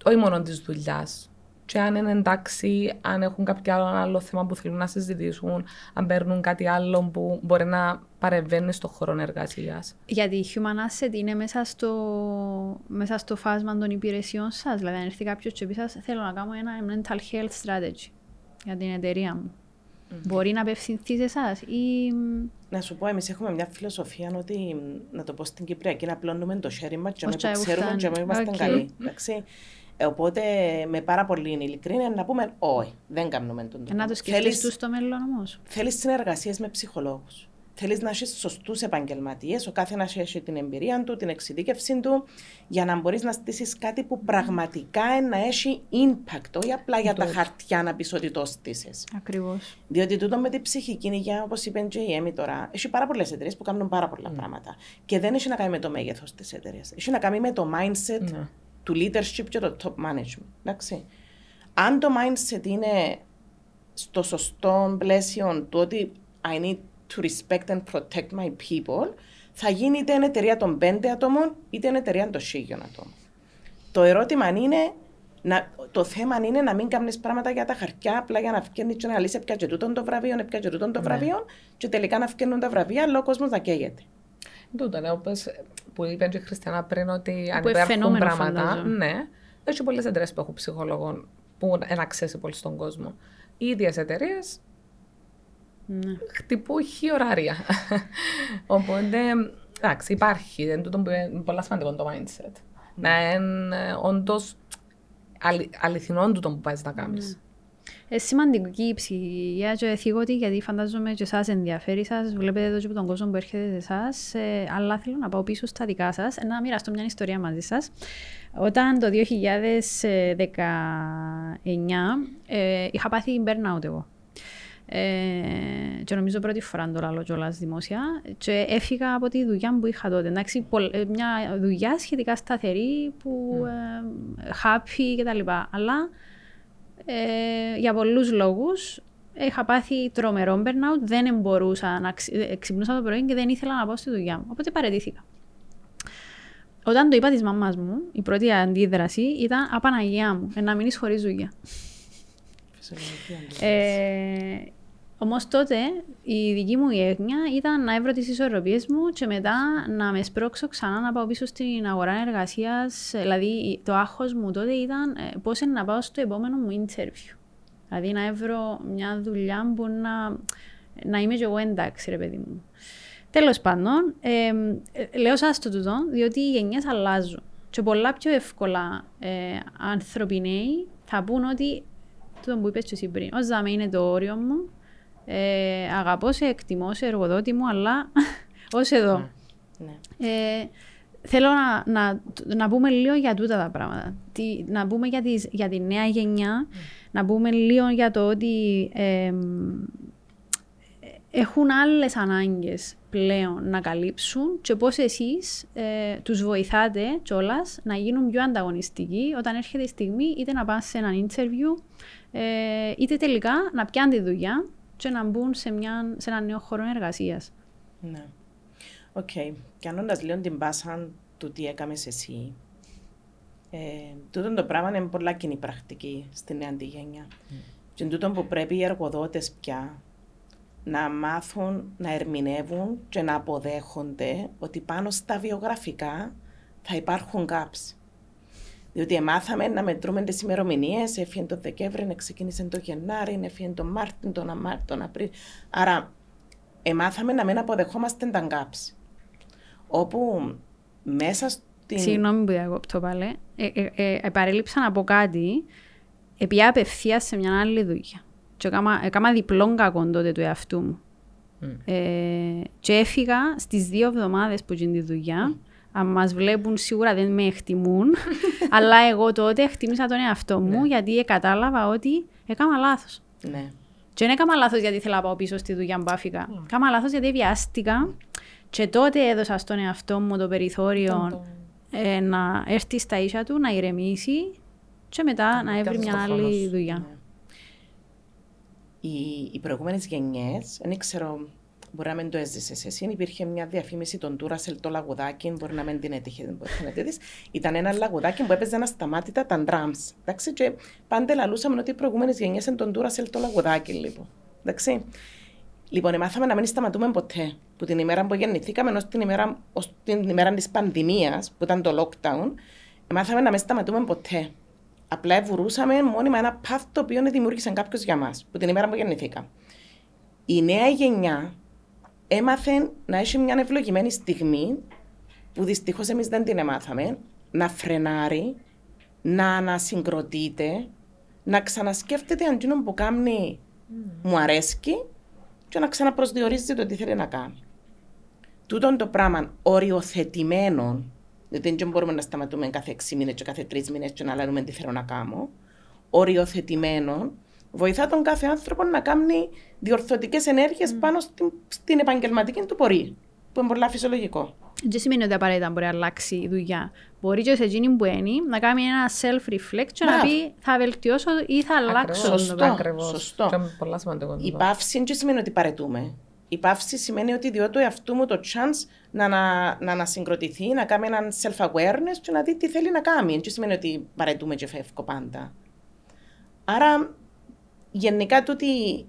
όχι μόνο της δουλειάς. Και αν είναι εντάξει, αν έχουν κάποιο άλλο, άλλο θέμα που θέλουν να συζητήσουν, αν παίρνουν κάτι άλλο που μπορεί να παρεμβαίνει στον χώρο εργασίας. Γιατί η Human Asset είναι μέσα στο, μέσα στο φάσμα των υπηρεσιών σας. Δηλαδή, αν έρθει κάποιος και πει σας, θέλω να κάνω ένα mental health strategy για την εταιρεία μου. Mm. Μπορεί να απευθυνθεί σε εσάς ή. Να σου πω, εμείς έχουμε μια φιλοσοφία ότι, να το πω στην Κυπριακή, να απλώνουμε το sharing μας και να ξέρουμε και να είμαστε okay. καλοί. Εντάξει. Ε, οπότε με πάρα πολύ ειλικρίνεια να πούμε όχι, δεν κάνουμε τον τρόπο. Να το σκεφτείς στο μέλλον όμως. Θέλεις συνεργασίες με ψυχολόγους. Θέλεις να έχεις σωστούς επαγγελματίες, ο κάθε να έχει την εμπειρία του, την εξειδίκευσή του, για να μπορείς να στήσεις κάτι που πραγματικά να έχει impact, όχι απλά για τα χαρτιά να πεις ότι το στήσεις. Ακριβώς. Διότι τούτο με την ψυχική υγεία, όπως είπε η Έμι τώρα, έχει πάρα πολλές εταιρείες που κάνουν πάρα πολλά mm. πράγματα. Και δεν έχει να κάνει με το μέγεθος της εταιρείας. Έχει να κάνει με το mindset mm. Του leadership και το top management. Εντάξει. Αν το mindset είναι στο σωστό πλαίσιο του ότι I need to respect and protect my people, θα γίνει είτε είναι εταιρεία των πέντε ατόμων, είτε είναι εταιρεία των σίγιων ατόμων. Το ερώτημα είναι, να, το θέμα είναι να μην κάνεις πράγματα για τα χαρτιά, απλά για να φτιάχνει και να λύσεις πια και τούτον το βραβείο, πια και τούτον το ναι. βραβείο, και τελικά να φτιάχνουν τα βραβεία, αλλά ο κόσμος να καίγεται. Τούτο, ναι, όπως που είπε και η Χριστιανά πριν, ότι αν υπάρχουν πράγματα, ναι, έχει πολλές εταιρείες που έχουν ψυχολόγων που είναι accessible στον κόσμο. Οι ίδιες εταιρείες ναι. χτυπούν ωράρια. Οπότε, εντάξει, υπάρχει. Είναι τούτο που είναι πολύ σημαντικό το mindset. Ναι. Να είναι όντως αληθινό τούτο που πάει να κάνεις. Ναι. Ε, σημαντική η ψυχολογία και θίγωτη, γιατί φαντάζομαι και εσάς ενδιαφέρει σας, βλέπετε εδώ και από τον κόσμο που έρχεται σε εσάς, ε, αλλά θέλω να πάω πίσω στα δικά σας, να μοιραστώ μια ιστορία μαζί σας. Όταν το 2019 ε, είχα πάθει burnout εγώ. Ε, και νομίζω πρώτη φορά το λέω κιόλας δημόσια και έφυγα από τη δουλειά που είχα τότε. Εντάξει, ε, μια δουλειά σχετικά σταθερή που mm. ε, happy κτλ. Αλλά ε, για πολλούς λόγους είχα πάθει τρομερό burnout, δεν μπορούσα να ε, ξυπνούσα το πρωί και δεν ήθελα να πάω στη δουλειά μου. Οπότε παρετήθηκα. Όταν το είπα της μαμάς μου, η πρώτη αντίδραση ήταν «Απαναγία μου, να μείνεις χωρίς δουλειά». Ε, Όμως τότε η δική μου έγνοια ήταν να έβρω τις ισορροπίες μου και μετά να με σπρώξω ξανά να πάω πίσω στην αγορά εργασίας. Δηλαδή, το άγχος μου τότε ήταν ε, πώς να πάω στο επόμενο μου interview. Δηλαδή, να έβρω μια δουλειά που να, να είμαι και εγώ εντάξει, ρε παιδί μου. Τέλος πάντων, ε, λέω σας το τούτο, διότι οι γενιές αλλάζουν. Και πολλά πιο εύκολα ε, άνθρωποι νέοι θα πούν ότι το που είπες εσύ πριν, ω ζάμε είναι το όριο μου, ε, αγαπώ σε, εκτιμώ σε εργοδότη μου, αλλά ως εδώ. Ναι. ναι. Ε, θέλω να, να, να πούμε λίγο για τούτα τα πράγματα. Τι, να πούμε για, τις, για τη νέα γενιά, mm. να πούμε λίγο για το ότι ε, έχουν άλλες ανάγκες πλέον να καλύψουν και πώς εσείς ε, τους βοηθάτε κιόλας να γίνουν πιο ανταγωνιστικοί όταν έρχεται η στιγμή είτε να πάνε σε ένα interview ε, είτε τελικά να πιάνουν τη δουλειά και να μπουν σε, μια, σε ένα νέο χώρο εργασίας. Ναι. OK. Okay. Κάνοντα λίγο την πάσα του τι έκαμες εσύ, ε, τούτο το πράγμα είναι πολλά κοινή πρακτική στην νέα τη γενιά. Mm. Και τούτο που πρέπει οι εργοδότες πια να μάθουν να ερμηνεύουν και να αποδέχονται ότι πάνω στα βιογραφικά θα υπάρχουν gaps. Διότι μάθαμε να μετρούμε τις ημερομηνίες, έφυγε το Δεκέμβρη, ξεκίνησε το Γενάρη, έφυγε το Μάρτιν, τον Αμάρτιν, τον Απρίλιο. Άρα, εμάθαμε να μην αποδεχόμαστε τα gaps. Όπου μέσα στην. Συγγνώμη που διακόπτω πάλι. Ε, ε, ε, επαρέλειψα να πω κάτι. Επειδή απευθείας σε μια άλλη δουλειά. Και έκανα, έκανα διπλόν κακό τότε του εαυτού μου. Mm. Ε, και έφυγα στις δύο εβδομάδες που γίνει τη δουλειά. Mm αν μας βλέπουν σίγουρα δεν με εκτιμούν, αλλά εγώ τότε εκτιμήσα τον εαυτό μου ναι. γιατί κατάλαβα ότι έκανα λάθος. Ναι. Και δεν έκανα λάθος γιατί ήθελα να πάω πίσω στη δουλειά που άφηκα. Ναι. Έκανα λάθος γιατί βιάστηκα και τότε έδωσα στον εαυτό μου το περιθώριο ε, να έρθει στα ίσια του, να ηρεμήσει και μετά να έβρει μια άλλη δουλειά. Ναι. Οι, οι προηγούμενες γενιές, δεν ξέρω Μπορεί να μην το έζησες εσύ. Υπήρχε μια διαφήμιση των Τούρασελ το λαγουδάκι, μπορεί να μην την έτυχε, δεν μπορείς να την Ήταν ένα λαγουδάκι που έπαιζε ανασταμάτητα τα drums. Εντάξει, και πάντα λαλούσαμε ότι οι προηγούμενες γενιές είναι τον Τούρασελ το λαγουδάκι, λοιπόν. Εντάξει. Λοιπόν, μάθαμε να μην σταματούμε ποτέ. Που την ημέρα που γεννηθήκαμε ω την ημέρα, ως την ημέρα της πανδημίας, που ήταν το lockdown, μάθαμε να μην σταματούμε ποτέ. Απλά βουρούσαμε μόνιμα ένα path το οποίο δημιούργησε κάποιος για μας, που την ημέρα που γεννηθήκα. Η νέα γενιά έμαθε να έχει μια ευλογημένη στιγμή που δυστυχώς εμείς δεν την εμάθαμε, να φρενάρει, να ανασυγκροτείται, να ξανασκέφτεται αν που κάνει mm. μου αρέσει και να ξαναπροσδιορίζει το τι θέλει να κάνει. Τούτον το πράγμα οριοθετημένο, γιατί δεν μπορούμε να σταματούμε κάθε 6 μήνες και κάθε 3 μήνες και να λέμε τι θέλω να κάνω, οριοθετημένο, βοηθά τον κάθε άνθρωπο να κάνει διορθωτικές ενέργειες mm. πάνω στην, στην επαγγελματική του πορεία. Που είναι πολύ φυσιολογικό. Δεν σημαίνει ότι απαραίτητα μπορεί να αλλάξει η δουλειά. Μπορεί και σε εκείνη που είναι να κάνει ένα self-reflect και να πει θα βελτιώσω ή θα αλλάξω. Σωστό. Ακριβώς. Σωστό. Η παύση δεν σημαίνει ότι παρετούμε. Η παύση σημαίνει ότι διότι του εαυτού μου το chance να, να, να ανασυγκροτηθεί, να κάνει ένα self-awareness και να δει τι θέλει να κάνει. Δεν σημαίνει ότι παρετούμε και φεύγω πάντα. Άρα γενικά τούτη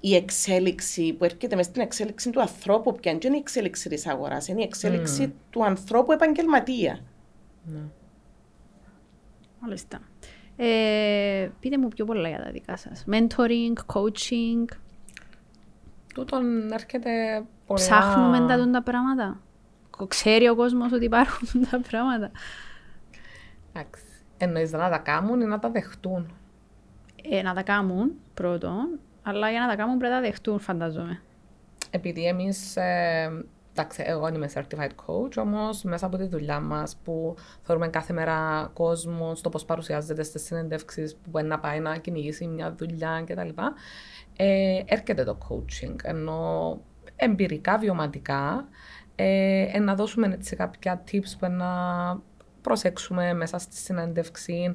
η εξέλιξη που έρχεται μέσα στην εξέλιξη του ανθρώπου, πια είναι η εξέλιξη της αγοράς, είναι η εξέλιξη mm. του ανθρώπου επαγγελματία. Mm. Μάλιστα. Ε, πείτε μου πιο πολλά για τα δικά σας. Mentoring, coaching. Τούτον έρχεται πολλά... Ψάχνουμε τα τα πράγματα. Ξέρει ο κόσμος ότι υπάρχουν τα πράγματα. Εντάξει. Εννοείς να τα κάνουν ή να τα δεχτούν. Ε, να τα κάνουν πρώτον, αλλά για να τα κάνουν πρέπει να τα δεχτούν φαντάζομαι. Επειδή εμείς ε, Εντάξει, εγώ είμαι certified coach, όμως μέσα από τη δουλειά μας που θεωρούμε κάθε μέρα κόσμος στο πώς παρουσιάζεται στις συνεντεύξεις που μπορεί να πάει να κυνηγήσει μια δουλειά κτλ. Ε, έρχεται το coaching. Ενώ εμπειρικά, βιωματικά, ε, να δώσουμε έτσι κάποια tips που να προσέξουμε μέσα στη συνέντευξη,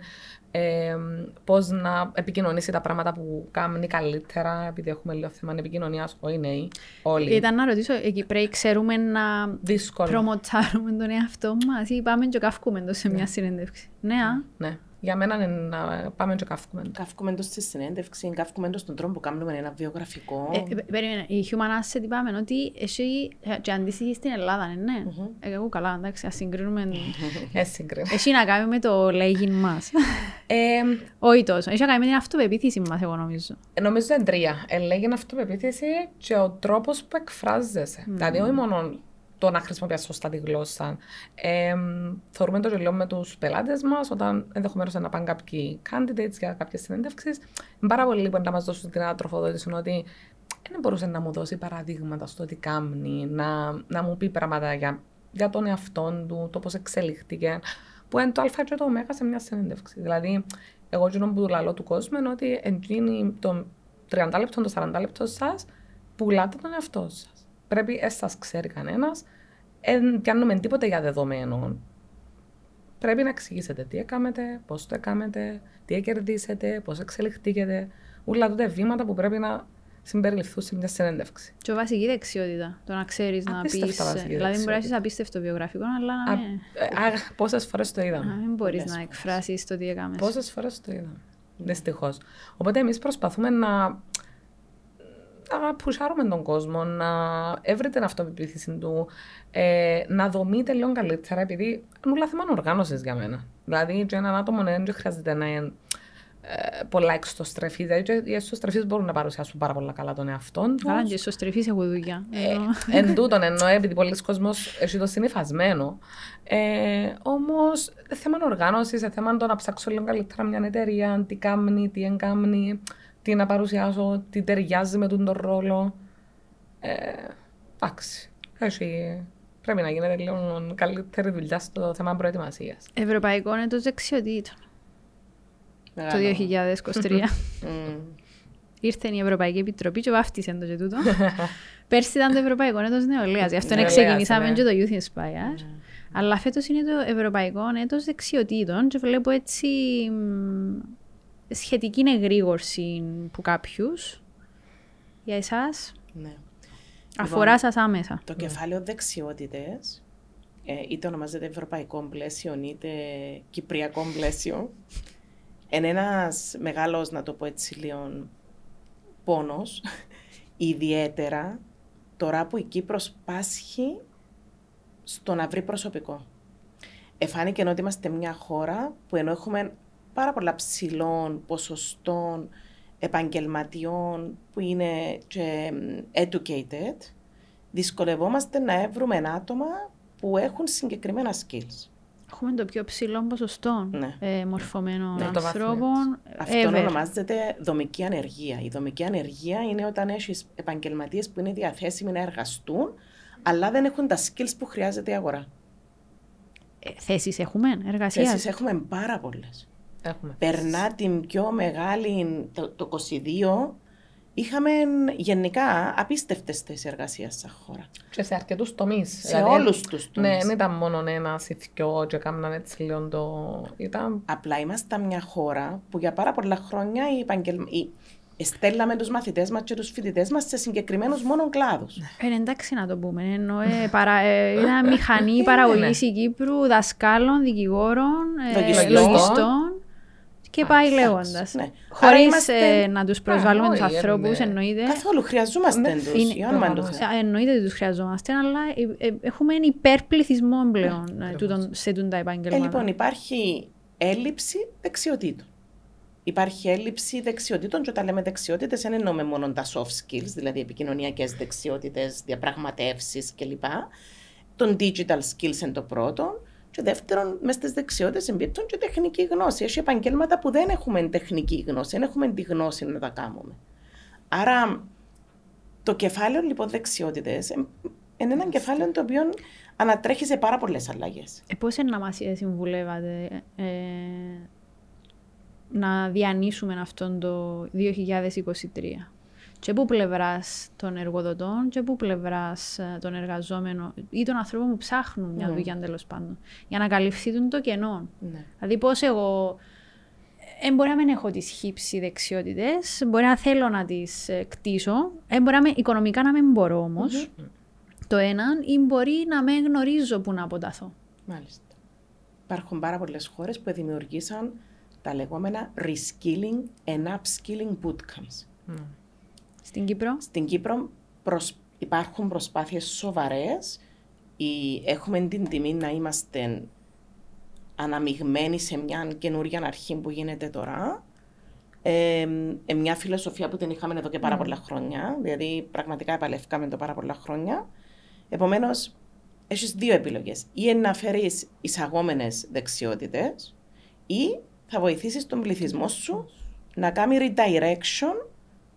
ε, πώς να επικοινωνήσει τα πράγματα που κάνει καλύτερα, επειδή έχουμε λίγο θέμα επικοινωνία, όχι νέοι. Όλοι. Ήταν να ρωτήσω, εκεί πρέπει ξέρουμε να Δύσκολο. προμοτάρουμε τον εαυτό μας ή πάμε και καύκουμε το σε μια ναι. συνέντευξη. Ναι, ναι. Για μένα είναι να πάμε και καύκουμε το. Καύκουμε το στη συνέντευξη, καύκουμε το στον τρόπο που κάνουμε ένα βιογραφικό. Ε, ε, περίμενε, η Human Asset είπαμε ότι εσύ ε, και αντίστοιχη στην Ελλάδα, ναι. ναι. Mm-hmm. Ε, εγώ καλά, εντάξει, ας συγκρίνουμε. Ε, συγκρίνουμε. Εσύ να κάνουμε το λέγειν μας. ε, Όχι τόσο. Εσύ να κάνουμε την αυτοπεποίθηση μας, εγώ νομίζω. Ε, νομίζω είναι τρία. Ε, λέγει αυτοπεποίθηση και ο τρόπος που εκφράζεσαι. Mm. Δηλαδή, όχι μόνο το να χρησιμοποιήσει σωστά τη γλώσσα. Ε, θεωρούμε το γελίο με τους πελάτες μας όταν ενδεχομένως να πάνε κάποιοι candidates για κάποιες συνέντευξεις. Είναι πάρα πολύ λοιπόν να μας δώσουν την τροφοδότηση ότι δεν μπορούσε να μου δώσει παραδείγματα στο τι κάνει, να, να μου πει πράγματα για, για τον εαυτό του, το πώς εξελίχθηκε, που είναι το Α και το Ω σε μια συνέντευξη. Δηλαδή, εγώ γίνομαι που του του κόσμου είναι ότι εντείνει το 30 λεπτό, το 40 λεπτό σας, πουλάτε τον εαυτό σας πρέπει να σας ξέρει κανένας, δεν κάνουμε τίποτα για δεδομένο. Πρέπει να εξηγήσετε τι έκαμετε, πώς το έκαμετε, τι κερδίσετε, πώς εξελιχθήκετε. Όλα τότε βήματα που πρέπει να συμπεριληφθούν σε μια συνέντευξη. Και βασική δεξιότητα. Το να ξέρεις να πεις. Δηλαδή, μπορεί να έχεις απίστευτο βιογραφικό, αλλά να μην. Πόσες φορές το είδαμε. Να μην μπορείς να εκφράσεις το τι έκαμες. Πόσες φορές το είδαμε. Δυστυχώς. Οπότε εμείς προσπαθούμε να να πουσάρουμε τον κόσμο, να έβρει την αυτοπεποίθηση του, ε, να δομείτε λίγο καλύτερα, επειδή είναι όλα θέμα οργάνωση για μένα. Δηλαδή, για έναν άτομο δεν χρειάζεται να είναι ε, πολλά εξωστρεφής. Δηλαδή, οι εξωστρεφείς μπορούν να παρουσιάσουν πάρα πολλά καλά τον εαυτό τους. Άρα, και εξωστρεφείς έχω δουλειά. Ε, εν τούτον εννοώ, επειδή πολλοί κόσμοι έχει το συνηθισμένο. Ε, Όμως, θέμα οργάνωση, θέμα το να ψάξω λίγο καλύτερα μια εταιρεία, τι κάνει, τι εγκάμνει τι να παρουσιάσω, τι ταιριάζει με τον ρόλο. Ε, εντάξει. Πρέπει να γίνεται λίγο καλύτερη δουλειά στο θέμα προετοιμασίας. Ευρωπαϊκό είναι το δεξιοτήτων. Το 2023. Ήρθε η Ευρωπαϊκή Επιτροπή και βάφτισε το και τούτο. Πέρσι ήταν το Ευρωπαϊκό έτος νεολαίας, γι' αυτό ναι, ξεκινήσαμε ναι. και το Youth Inspire. Ναι. Αλλά φέτος είναι το Ευρωπαϊκό έτος δεξιοτήτων και βλέπω έτσι σχετική εγρήγορση που κάποιους. Για εσάς. Ναι. Αφορά λοιπόν, σας άμεσα. Το κεφάλαιο δεξιότητες, ε, είτε ονομάζεται ευρωπαϊκό πλαίσιο, είτε κυπριακό πλαίσιο, είναι ένας μεγάλος, να το πω έτσι λίγο, πόνος, ιδιαίτερα τώρα που η Κύπρος πάσχει στο να βρει προσωπικό. Εφάνηκε ότι είμαστε μια χώρα που ενώ έχουμε πάρα πολλά ψηλών ποσοστών επαγγελματιών που είναι και educated, δυσκολευόμαστε να βρούμε άτομα που έχουν συγκεκριμένα skills. Έχουμε το πιο ψηλό ποσοστό ναι. ε, μορφωμένων ναι, ανθρώπων. Αυτό ονομάζεται δομική ανεργία. Η δομική ανεργία είναι όταν έχεις επαγγελματίες που είναι διαθέσιμοι να εργαστούν, αλλά δεν έχουν τα skills που χρειάζεται η αγορά. Ε, Θέσεις έχουμε, εργασίας. Θέσεις έχουμε πάρα πολλές. Περνά την πιο μεγάλη, το, το 22, είχαμε γενικά απίστευτες θέσεις εργασίας σαν χώρα. Και σε αρκετούς τομείς. Σε δηλαδή, όλους τους τομείς. Ναι, δεν ήταν μόνο ένα ηθικό και έκαναν έτσι λίγο το. Ήταν... Απλά είμαστε μια χώρα που για πάρα πολλά χρόνια οι επαγγελμα... Στέλναμε τους μαθητές μας και τους φοιτητές μας σε συγκεκριμένους μόνο κλάδους. Ε, εντάξει να το πούμε. Ενώ ε, παρα, ε, ήταν μηχανή παραγωγής ναι. Κύπρου, δασκάλων, δικηγόρων, ε, λογιστών. Και πάει λέγοντας. Ναι. Χωρίς ε, να τους προσβάλλουμε τους ανθρώπους, εννοείται. Καθόλου χρειαζόμαστε ναι, τους. Εννοείται ότι τους χρειαζόμαστε, αλλά ε, ε, έχουμε υπερπληθυσμό πλέον ναι, σε τούτα επάγγελματα. λοιπόν, υπάρχει έλλειψη δεξιοτήτων. Υπάρχει έλλειψη δεξιοτήτων και όταν λέμε δεξιότητες δεν εννοούμε μόνο τα soft skills, δηλαδή επικοινωνιακές δεξιότητες, διαπραγματεύσεις κλπ. Τον digital skills είναι το πρώτο. Και δεύτερον, μες στις δεξιότητες εμπίπτουν και τεχνική γνώση. Έχει επαγγέλματα που δεν έχουμε τεχνική γνώση, δεν έχουμε τη γνώση να τα κάνουμε. Άρα, το κεφάλαιο λοιπόν δεξιότητες είναι ένα κεφάλαιο το οποίο ανατρέχει σε πάρα πολλές αλλαγές. Ε, Πώς είναι να μας συμβουλεύατε ε, να διανύσουμε αυτόν το 2023 και που πλευράς των εργοδοτών και που πλευράς ε, των εργαζόμενων ή των ανθρώπων που ψάχνουν μια ναι. δουλειά τέλος πάντων. Για να καλυφθεί το κενό. Ναι. Δηλαδή, πώς εγώ. Ε, μπορεί να μην έχω τις χύψη δεξιότητες, μπορεί να θέλω να τις ε, κτίσω, ε, μπορεί να οικονομικά να μην μπορώ το έναν, ή μπορεί να μην γνωρίζω πού να αποταθώ. Μάλιστα. Υπάρχουν πάρα πολλές χώρες που δημιουργήσαν τα λεγόμενα reskilling and upskilling bootcamps. Mm. Στην Κύπρο; Στην Κύπρο υπάρχουν προσπάθειες σοβαρές. Έχουμε την τιμή να είμαστε αναμειγμένοι σε μια καινούργια αρχή που γίνεται τώρα. Ε, ε, μια φιλοσοφία που την είχαμε εδώ και πάρα mm. πολλά χρόνια. Δηλαδή, πραγματικά επαλευκάμε το πάρα πολλά χρόνια. Επομένως, έχεις δύο επιλογές. Ή να φέρεις εισαγόμενες δεξιότητες, ή θα βοηθήσεις τον πληθυσμό σου να κάνει redirection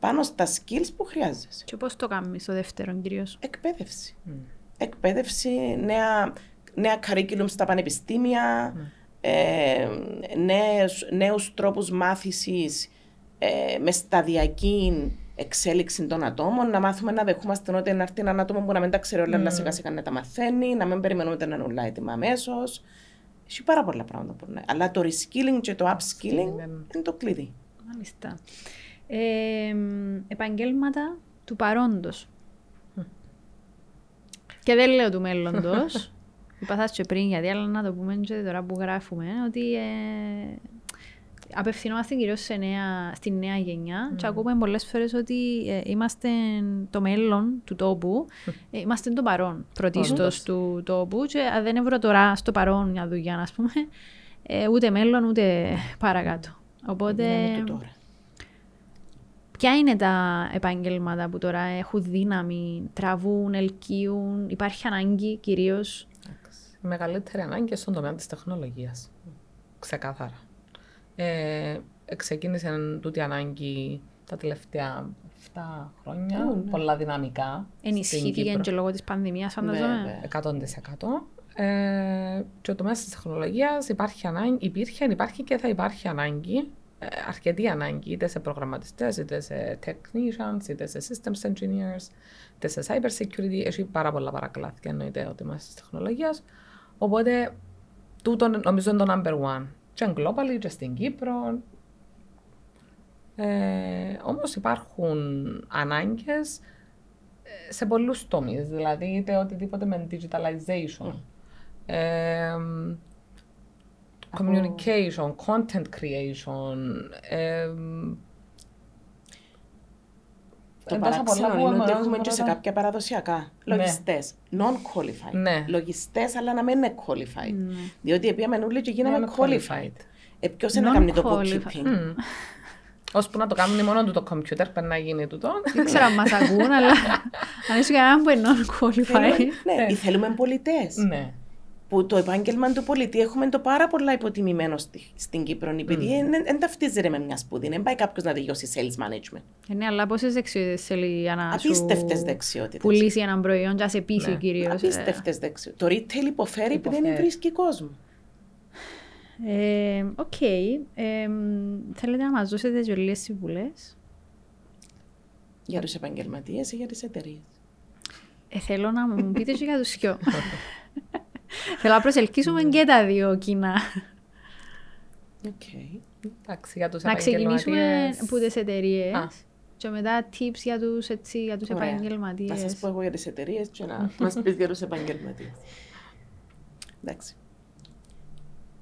πάνω στα skills που χρειάζεσαι. Και πώς το κάνουμε στο δεύτερο κυρίως; Εκπαίδευση. Mm. Εκπαίδευση, νέα, νέα curriculum στα πανεπιστήμια, mm. ε, νέους, νέους τρόπους μάθησης ε, μες σταδιακή εξέλιξη των ατόμων, να μάθουμε να δεχόμαστε ότι να έρθει ένα άτομο που να μην τα ξέρει όλα, mm. αλλά σιγά σιγά να τα μαθαίνει, να μην περιμένουμε να είναι όλα έτοιμα αμέσως. Έχει πάρα πολλά πράγματα που είναι. Αλλά το reskilling και το upskilling είναι το κλειδί. Μάλιστα. Ε, επαγγέλματα του παρόντος. Και δεν λέω του μέλλοντος. Είπα και πριν γιατί, αλλά να το πούμε και τώρα που γράφουμε, ότι ε, απευθυνόμαστε κυρίως στη νέα γενιά mm. και ακούμε πολλές φορές ότι ε, είμαστε το μέλλον του τόπου, ε, είμαστε το παρόν πρωτίστως του τόπου. Και αν δεν έβρω τώρα στο παρόν μια δουλειά, ας πούμε, ε, ούτε μέλλον ούτε παρακάτω. Οπότε. Ποια είναι τα επαγγέλματα που τώρα έχουν δύναμη, τραβούν, ελκύουν, υπάρχει ανάγκη κυρίως; Η μεγαλύτερη ανάγκη στον τομέα της τεχνολογίας. Ξεκάθαρα. Ε, ξεκίνησε τούτη ανάγκη τα τελευταία 7 χρόνια, ναι. πολλά δυναμικά. Ενισχύθηκε και λόγω της πανδημίας, φανταζόμαι. 100%. Ε, και ο τομέας της τεχνολογίας υπήρχε, υπάρχει και θα υπάρχει ανάγκη ε, αρκετή ανάγκη είτε σε προγραμματιστές, είτε σε technicians, είτε σε systems engineers, είτε σε cyber security. Έχει πάρα πολλά παρακλάθια εννοείται ότι είμαστε της τεχνολογίας. Οπότε, τούτο νομίζω είναι το number one. Και globally, και στην Κύπρο. Ε, Όμως υπάρχουν ανάγκες ε, σε πολλούς τομείς. Δηλαδή, είτε οτιδήποτε με digitalization. Mm. Ε, communication, content creation. το παράξενο είναι ότι έχουμε και σε κάποια παραδοσιακά λογιστές. Ναι. Non-qualified. Ναι. Λογιστές, αλλά να μην είναι qualified. Ναι. Διότι επίαμε όλοι και γίναμε qualified. Ε, Ποιος είναι να κάνει το bookkeeping. Mm. Ώσπου να το κάνουν μόνο του το κομπιούτερ, πρέπει να γίνει τούτο. Δεν ξέρω αν μας ακούν, αλλά αν είσαι κανέναν που είναι non-qualified. Ναι, θέλουμε πολιτές. Ναι που το επάγγελμα του πολιτή έχουμε το πάρα πολλά υποτιμημένο στην Κύπρο. Επειδή δεν mm. ταυτίζεται με μια σπουδή, δεν πάει κάποιος να τελειώσει sales management. Ε, ναι, αλλά πόσε δεξιότητε θέλει για να Απίστευτες δεξιότητες. Πουλήσει ένα προϊόν, για σε πείσει ναι. κυρίως. Απίστευτες δεξιότητες. Το retail υποφέρει επειδή δεν βρίσκει κόσμο. Ε, OK. Okay. Ε, θέλετε να μας δώσετε δύο λίγε συμβουλές; Για τους επαγγελματίες ή για τις εταιρείες; Ε, θέλω να μου πείτε και για τους δυο. Θέλω να προσελκύσουμε και τα δύο κοινά. να ξεκινήσουμε από τις εταιρείες. Και μετά tips για τους, έτσι, για τους επαγγελματίες. Να σας πω εγώ για τις εταιρείες και να μας πεις για τους επαγγελματίες. Εντάξει.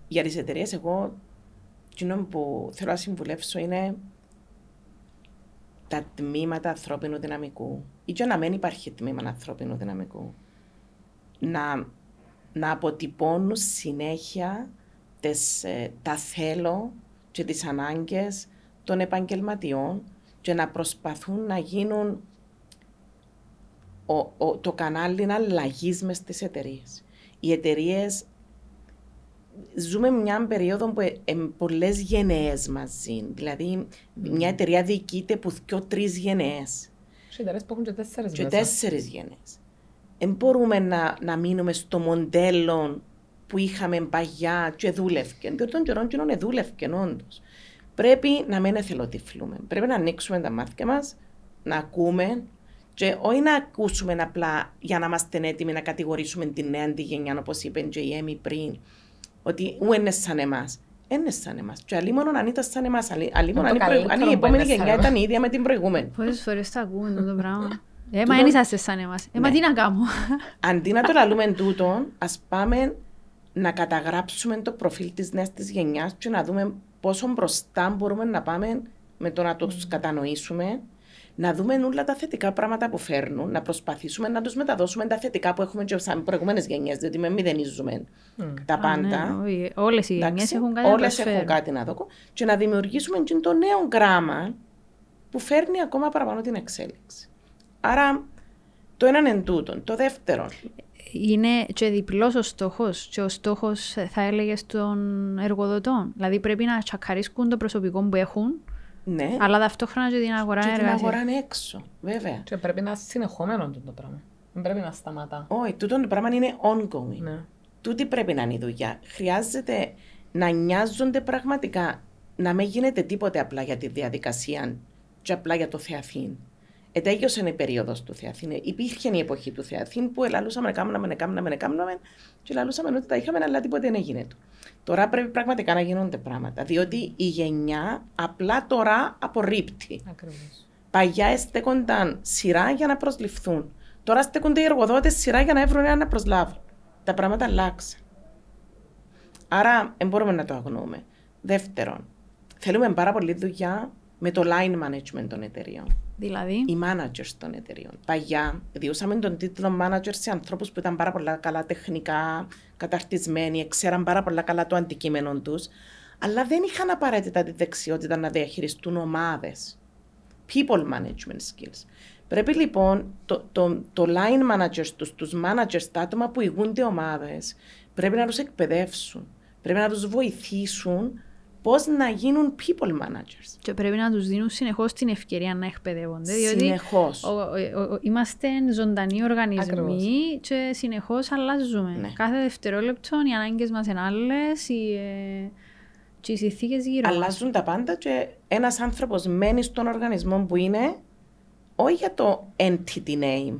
Για τις εταιρείες εγώ, κοινό που θέλω να συμβουλεύσω είναι τα τμήματα ανθρώπινου δυναμικού ή και να μην υπάρχει τμήμα ανθρώπινου δυναμικού. Να να αποτυπώνουν συνέχεια τις, ε, τα θέλω και τις ανάγκες των επαγγελματιών και να προσπαθούν να γίνουν ο, το κανάλι αλλαγή μες στις εταιρείες. Οι εταιρείες ζούμε μια περίοδο που είναι πολλές γενναίες μαζί. Δηλαδή, μια εταιρεία διοικείται από δύο-τρει γενναίες. Σε εταιρείες που έχουν και τέσσερις γενναίε. Και τέσσερις γενναίες. Δεν μπορούμε να, να μείνουμε στο μοντέλο που είχαμε παγιά και δούλευκε. Διότι τον καιρό κοινών δούλευκε, όντως. Πρέπει να μην εθελοτυφλούμε. Πρέπει να ανοίξουμε τα μάτια μας, να ακούμε, και όχι να ακούσουμε απλά για να είμαστε έτοιμοι να κατηγορήσουμε την νέα αντιγενιά, όπως είπε και η Έμι πριν, ότι ου είναι σαν εμάς. Είναι σαν εμάς. Και αλλή μόνο αν ήταν σαν εμάς. Αλλή μόνο αν η επόμενη γενιά ήταν η ίδια με την προηγούμενη. Πόσε φορές τα ακούμε αυτό το πράγμα. Ε, μα δεν είσαστε σαν εμάς. Ε, μα ναι. τι να κάνω. Αντί να το λαλούμε τούτο, ας πάμε να καταγράψουμε το προφίλ της νέας της γενιάς και να δούμε πόσο μπροστά μπορούμε να πάμε με το να τους κατανοήσουμε να δούμε όλα τα θετικά πράγματα που φέρνουν, να προσπαθήσουμε να τους μεταδώσουμε τα θετικά που έχουμε και σαν προηγούμενες γενιές, διότι με μηδενίζουμε mm. τα πάντα. Ναι, Όλες οι γενιές έχουν κάτι όλες να έχουν κάτι να δω και να δημιουργήσουμε και το νέο γράμμα που φέρνει ακόμα παραπάνω την εξέλιξη. Άρα, το έναν εν τούτον. Το δεύτερο. Είναι και διπλός ο στόχος, και ο στόχος θα έλεγε των εργοδοτών. Δηλαδή πρέπει να τσακαρίσκουν το προσωπικό που έχουν ναι. Αλλά ταυτόχρονα και την αγορά και εργασίας. την αγορά είναι έξω, βέβαια. Και πρέπει να είναι συνεχόμενο το πράγμα. Δεν πρέπει να σταματά. Όχι, τούτο το πράγμα είναι ongoing. Ναι. Τούτη πρέπει να είναι η δουλειά. Χρειάζεται να νοιάζονται πραγματικά, να μην γίνεται τίποτε απλά για τη διαδικασία και απλά για το Θεαθήν. Ετέγιωσε η περίοδος του Θεαθήν. Υπήρχε η εποχή του Θεαθήν που ελαλούσαμε να κάνουμε, να κάνουμε, να κάνουμε και ελαλούσαμε ότι τα είχαμε, αλλά τίποτε δεν έγινε του. Τώρα πρέπει πραγματικά να γίνονται πράγματα. Διότι η γενιά απλά τώρα απορρίπτει. Ακριβώς. Παγιά στέκονταν σειρά για να προσληφθούν. Τώρα στέκονται οι εργοδότες σειρά για να βρουν ένα να προσλάβουν. Τα πράγματα αλλάξαν. Άρα δεν μπορούμε να το αγνοούμε. Δεύτερον, θέλουμε πάρα πολύ δουλειά με το line management των εταιριών. Δηλαδή; Οι managers των εταιριών. Παγιά, διούσαμε τον τίτλο manager σε ανθρώπους που ήταν πάρα πολλά καλά τεχνικά, καταρτισμένοι, ξέραν πάρα πολλά καλά το αντικείμενο τους, αλλά δεν είχαν απαραίτητα τη δεξιότητα να διαχειριστούν ομάδες. People management skills. Πρέπει λοιπόν το, το, το line managers, τους, τους managers, τα άτομα που ηγούνται ομάδες, πρέπει να τους εκπαιδεύσουν, πρέπει να τους βοηθήσουν πώς να γίνουν people managers. Και πρέπει να τους δίνουν συνεχώς την ευκαιρία να εκπαιδεύονται. Συνεχώς. Είμαστε ζωντανοί οργανισμοί Ακριβώς. και συνεχώς αλλάζουμε. Ναι. Κάθε δευτερόλεπτο οι ανάγκες μας είναι άλλες, οι, ε, οι συνθήκες γύρω. Αλλάζουν τα πάντα και ένας άνθρωπος μένει στον οργανισμό που είναι όχι για το entity name.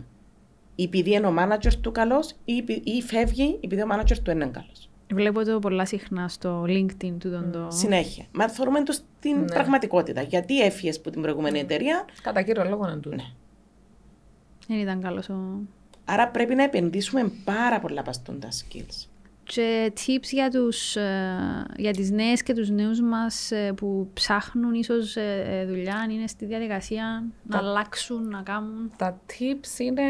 Επειδή είναι ο manager του καλός ή, ή φεύγει επειδή ο manager του είναι καλός. Βλέπω το πολλά συχνά στο LinkedIn του τον το... Συνέχεια. Μα θεωρούμε το στην ναι. πραγματικότητα. Γιατί έφυγες από την προηγούμενη εταιρεία; Κατά κύριο λόγο να του. Ναι. Δεν ήταν καλός ο... Άρα πρέπει να επενδύσουμε πάρα πολλά παστόντα skills. Και tips για, τους, ε, για τις νέες και τους νέους μας ε, που ψάχνουν ίσως ε, δουλειά, είναι στη διαδικασία να αλλάξουν, να κάνουν. Τα tips είναι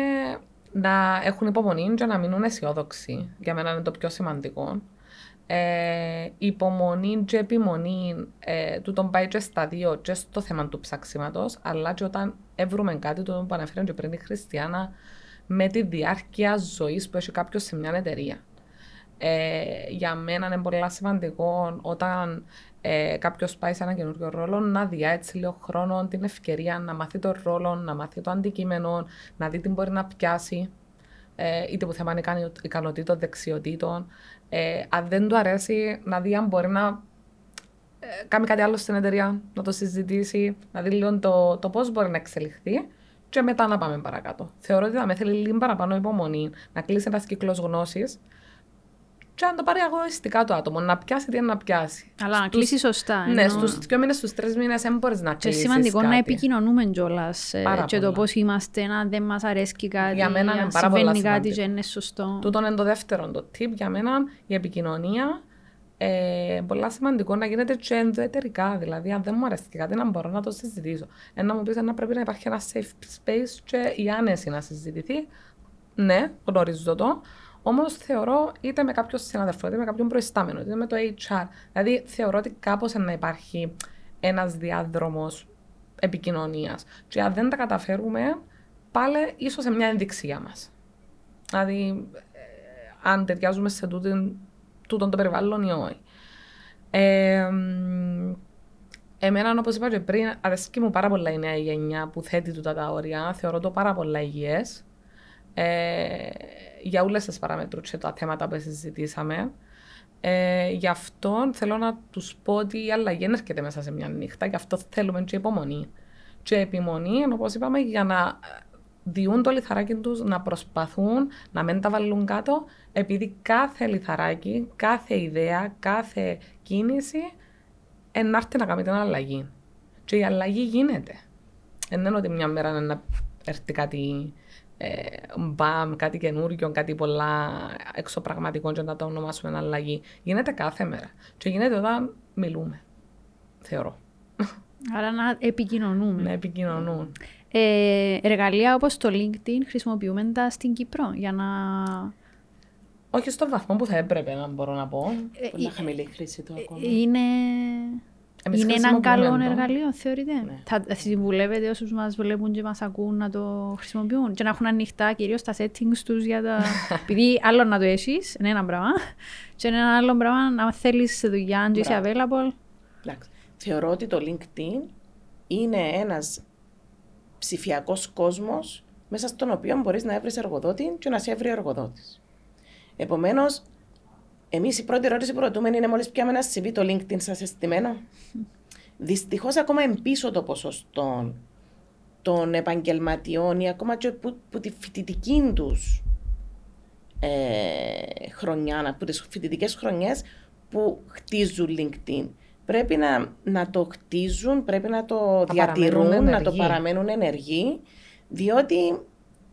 να έχουν υπομονή και να μείνουν αισιόδοξοι. Για μένα είναι το πιο σημαντικό. Ε, υπομονή και επιμονή ε, του τον πάει και στα δύο και στο θέμα του ψαξίματο, αλλά και όταν έβρουμε κάτι το που αναφέραν και πριν η Χριστιανά με τη διάρκεια ζωής που έχει κάποιος σε μια εταιρεία. Ε, για μένα είναι πολύ σημαντικό όταν ε, κάποιος πάει σε ένα καινούριο ρόλο να δει έτσι λίγο χρόνο την ευκαιρία να μάθει τον ρόλο, να μάθει το αντικείμενο, να δει τι μπορεί να πιάσει. Ε, είτε που θέμα είναι ικανοτήτων, δεξιοτήτων. Ε, αν δεν του αρέσει, να δει αν μπορεί να ε, κάνει κάτι άλλο στην εταιρεία, να το συζητήσει, να δει λίγο το, το πώς μπορεί να εξελιχθεί και μετά να πάμε παρακάτω. Θεωρώ ότι θα με θέλει λίγο παραπάνω υπομονή, να κλείσει ένας κύκλος γνώσης και να το πάρει αγωνιστικά το άτομο, να πιάσει τι είναι να πιάσει. Αλλά να κλείσει σωστά. Ναι, ενώ... στους δύο μήνες, στους τρεις μήνες δεν μπορείς να κλείσεις. Και σημαντικό κάτι. να επικοινωνούμε κιόλας. Ε, και το πώς είμαστε, να δεν μας αρέσει κάτι. Για μένα είναι πάρα πολύ κάτι και είναι σωστό. Τούτο είναι το δεύτερο το tip για μένα, η επικοινωνία. Ε, πολύ σημαντικό να γίνεται και ενδοετερικά. Δηλαδή, αν δεν μου αρέσει κάτι, να μπορώ να το συζητήσω. Ένα μου πει να πρέπει να υπάρχει ένα safe space και η άνεση να συζητηθεί. Ναι, γνωρίζω το. Όμως θεωρώ είτε με κάποιον συναδελφό, είτε με κάποιον προϊστάμενο, είτε με το HR. Δηλαδή θεωρώ ότι κάπως να υπάρχει ένας διάδρομος επικοινωνίας. Και αν δεν τα καταφέρουμε, πάλι ίσως σε μια ένδειξη για μας. Δηλαδή, ε, αν ταιριάζουμε σε τούτον, τούτον το περιβάλλον ή όχι. Ε, εμένα, όπως είπα και πριν, αρέσκει μου πάρα πολλά η νέα γενιά που θέτει τούτα τα όρια. Θεωρώ το πάρα πολλά υγιές. Ε, για όλες τις παραμέτρου και τα θέματα που συζητήσαμε. Ε, γι' αυτό θέλω να τους πω ότι η αλλαγή δεν έρχεται μέσα σε μια νύχτα. Γι' αυτό θέλουμε και υπομονή. Και επιμονή, όπως είπαμε, για να διούν το λιθαράκι τους να προσπαθούν να μην τα βάλουν κάτω, επειδή κάθε λιθαράκι, κάθε ιδέα, κάθε κίνηση ενάρτη να κάνει την αλλαγή. Και η αλλαγή γίνεται. Δεν είναι ότι μια μέρα να έρθει κάτι ε, μπαμ, κάτι καινούργιο, κάτι πολλά εξωπραγματικό και να το ονομάσουμε αλλαγή. Γίνεται κάθε μέρα. Και γίνεται όταν μιλούμε. Θεωρώ. Άρα να επικοινωνούμε. Να επικοινωνούν. Ε, εργαλεία όπως το LinkedIn χρησιμοποιούμε τα στην Κύπρο για να... Όχι στον βαθμό που θα έπρεπε να μπορώ να πω. Ε, Πολύ χαμηλή χρήση του ακόμα. Είναι... Εμείς είναι ένα καλό χρησιμοποιούμε το. εργαλείο, θεωρείτε; Ναι. Θα συμβουλεύετε όσους μας βλέπουν και μας ακούν να το χρησιμοποιούν και να έχουν ανοιχτά κυρίως τα settings τους για τα... Επειδή άλλο να το έχεις, είναι ένα πράγμα. Και είναι ένα άλλο πράγμα να θέλεις δουλειά και είσαι Μπράβο. available. Εντάξει. Θεωρώ ότι το LinkedIn είναι ένας ψηφιακός κόσμος μέσα στον οποίο μπορείς να έβρεις εργοδότη και να σε έβρει εργοδότης. Επομένως, εμείς η πρώτη ερώτηση που ρωτούμε είναι μόλις πιάμε ένα CV το LinkedIn σας αισθημένο. Δυστυχώς ακόμα εμπίσω το ποσοστό των επαγγελματιών ή ακόμα και που, που τη φοιτητική τους ε, χρονιά, από τις φοιτητικές χρονιές που χτίζουν LinkedIn. Πρέπει να, να το χτίζουν, πρέπει να το Να διατηρούν, παραμένουν να το ενεργοί. παραμένουν ενεργοί, διότι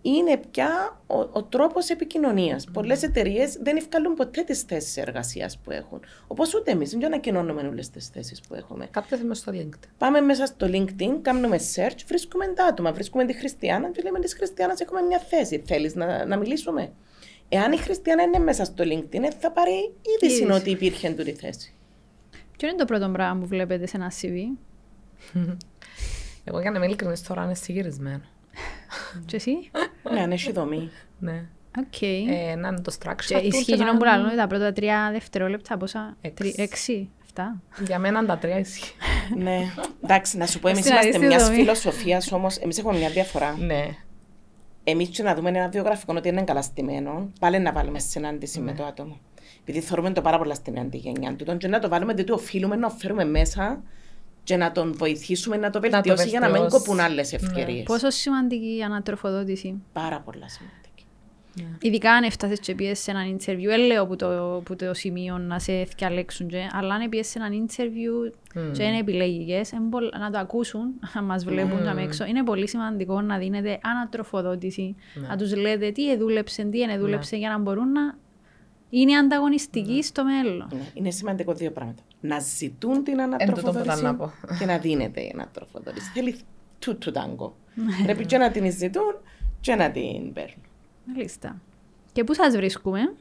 είναι πια ο, ο τρόπος επικοινωνίας. Πολλές εταιρείες δεν ευκαλούν ποτέ τις θέσεις εργασίας που έχουν. Όπως ούτε εμείς, δεν ανακοινώνουμε όλες τις θέσεις που έχουμε. Κάποιο είμαι στο LinkedIn. Πάμε μέσα στο LinkedIn, κάνουμε search, βρίσκουμε τα άτομα. Βρίσκουμε τη Χριστιανά και λέμε της Χριστιανάς έχουμε μια θέση. Θέλεις να, να μιλήσουμε; Εάν η Χριστιανά είναι μέσα στο LinkedIn, ε, θα πάρει είδηση Είδηση. ότι υπήρχε τούτη θέση. Ποιο είναι το πρώτο πράγμα που βλέπετε σε ένα CV. Εγώ για να είμαι ειλικρινής τώρα είναι συγυρισμένο. Και εσύ; ναι, αν έχει δομή. Ναι. Οκ. Ε, να είναι το structure Και του ισχύει και εκείνο να- που λαλούν τα πρώτα τρία δευτερόλεπτα, πόσα, Έξι. τρι- έξι, αυτά. Για μένα τα τρία ισχύει. ναι. Εντάξει, να σου πω, εμείς Στην είμαστε αρίστη μιας δομή. φιλοσοφίας όμως. Εμείς έχουμε μια διαφορά. ναι. Εμείς και να δούμε ένα βιογραφικό ότι είναι καλά στημένο, πάλι να βάλουμε συνάντηση με το άτομο. Επειδή θεωρούμε το πάρα πολλά στην νέα γενιά του, και να το βάλουμε διότι οφείλουμε να φέρουμε μέσα και να τον βοηθήσουμε να το το βελτιώσει για να μην βελτιώσει. κοπούν άλλες ευκαιρίες. Πόσο σημαντική η ανατροφοδότηση. Πάρα πολλά σημαντική. Ειδικά αν έφτασες και πιέσαι σε έναν interview, δεν λέω που το, που το σημείο να σε θυκαλέξουν, και, αλλά αν πιέσαι σε έναν interview και είναι επιλεγικές, είναι πολλ- να το ακούσουν, αν μας βλέπουν mm. έξω, είναι πολύ σημαντικό να δίνετε ανατροφοδότηση, να τους λέτε τι εδούλεψε, τι δεν εδούλεψε, για να μπορούν να είναι ανταγωνιστικοί στο μέλλον. Ναι, είναι σημαντικό δύο πράγματα. Να ζητούν την τούτο που ήταν ανατροφοδότηση να πω. και να δίνεται η ανατροφοδότηση. Θέλει τούτο τάγκο. Πρέπει και να την ζητούν και να την παίρνουν. Μάλιστα. Και πού σας βρίσκουμε,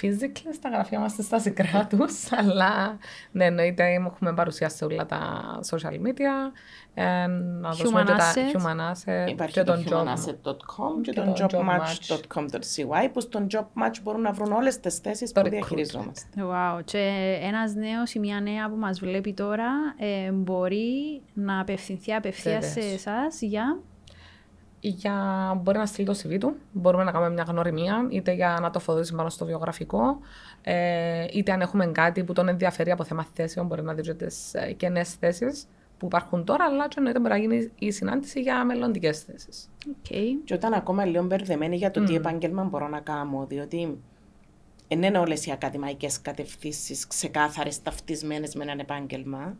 Physically στα γραφεία μας στα συγκρά τους, αλλά ναι, εννοείται έχουμε παρουσιάσει σε όλα τα social media. Ε, να δώσουμε Human και τα assets. human assets Υπάρχει και το τον job. humanasset.com και Και το το jobmatch.com.cy που στον jobmatch μπορούν να βρουν όλες τις θέσεις Το που recruitment. διαχειριζόμαστε. Wow. Και ένας νέος ή μια νέα που μας βλέπει τώρα ε, μπορεί να απευθυνθεί απευθείας σε Βεβαίως. εσάς για... Για μπορεί να στείλει το CV του, μπορούμε να κάνουμε μια γνωριμία, είτε για να το φωτίσει πάνω στο βιογραφικό, ε, είτε αν έχουμε κάτι που τον ενδιαφέρει από θέμα θέσεων, μπορεί να δει και τι κενές θέσεις που υπάρχουν τώρα, αλλά και εννοείται μπορεί να γίνει η συνάντηση για μελλοντικές θέσεις. Οκ. Και όταν ακόμα λίγο μπερδεμένη για το τι επάγγελμα μπορώ να κάνω, διότι δεν είναι όλες οι ακαδημαϊκές κατευθύνσεις ξεκάθαρες ταυτισμένες με έναν επάγγελμα.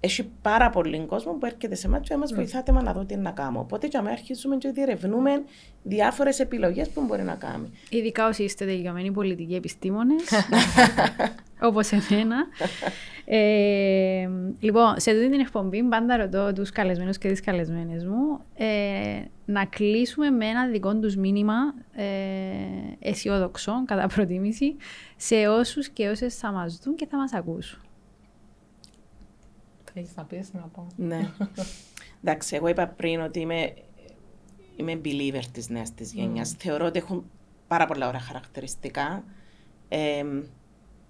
Έχει πάρα πολύ κόσμο που έρχεται σε εμά και μα βοηθάτε με να δω τι να κάνω. Οπότε και αμέ αρχίζουμε και διερευνούμε διάφορες επιλογές που μπορεί να κάνει. Ειδικά όσοι είστε τελειωμένοι πολιτικοί επιστήμονες. Όπως εμένα. ε, λοιπόν, σε αυτή την εκπομπή πάντα ρωτώ τους καλεσμένους και τις καλεσμένες μου ε, να κλείσουμε με ένα δικό τους μήνυμα ε, αισιόδοξο, κατά προτίμηση, σε όσους και όσες θα μας δουν και θα μας ακούσουν. Θα έχεις να πεις να πω. Ναι. Εντάξει, εγώ είπα πριν ότι είμαι, είμαι believer της νέας της γενιάς. Θεωρώ ότι έχουν πάρα πολλά ωραία χαρακτηριστικά. Ε,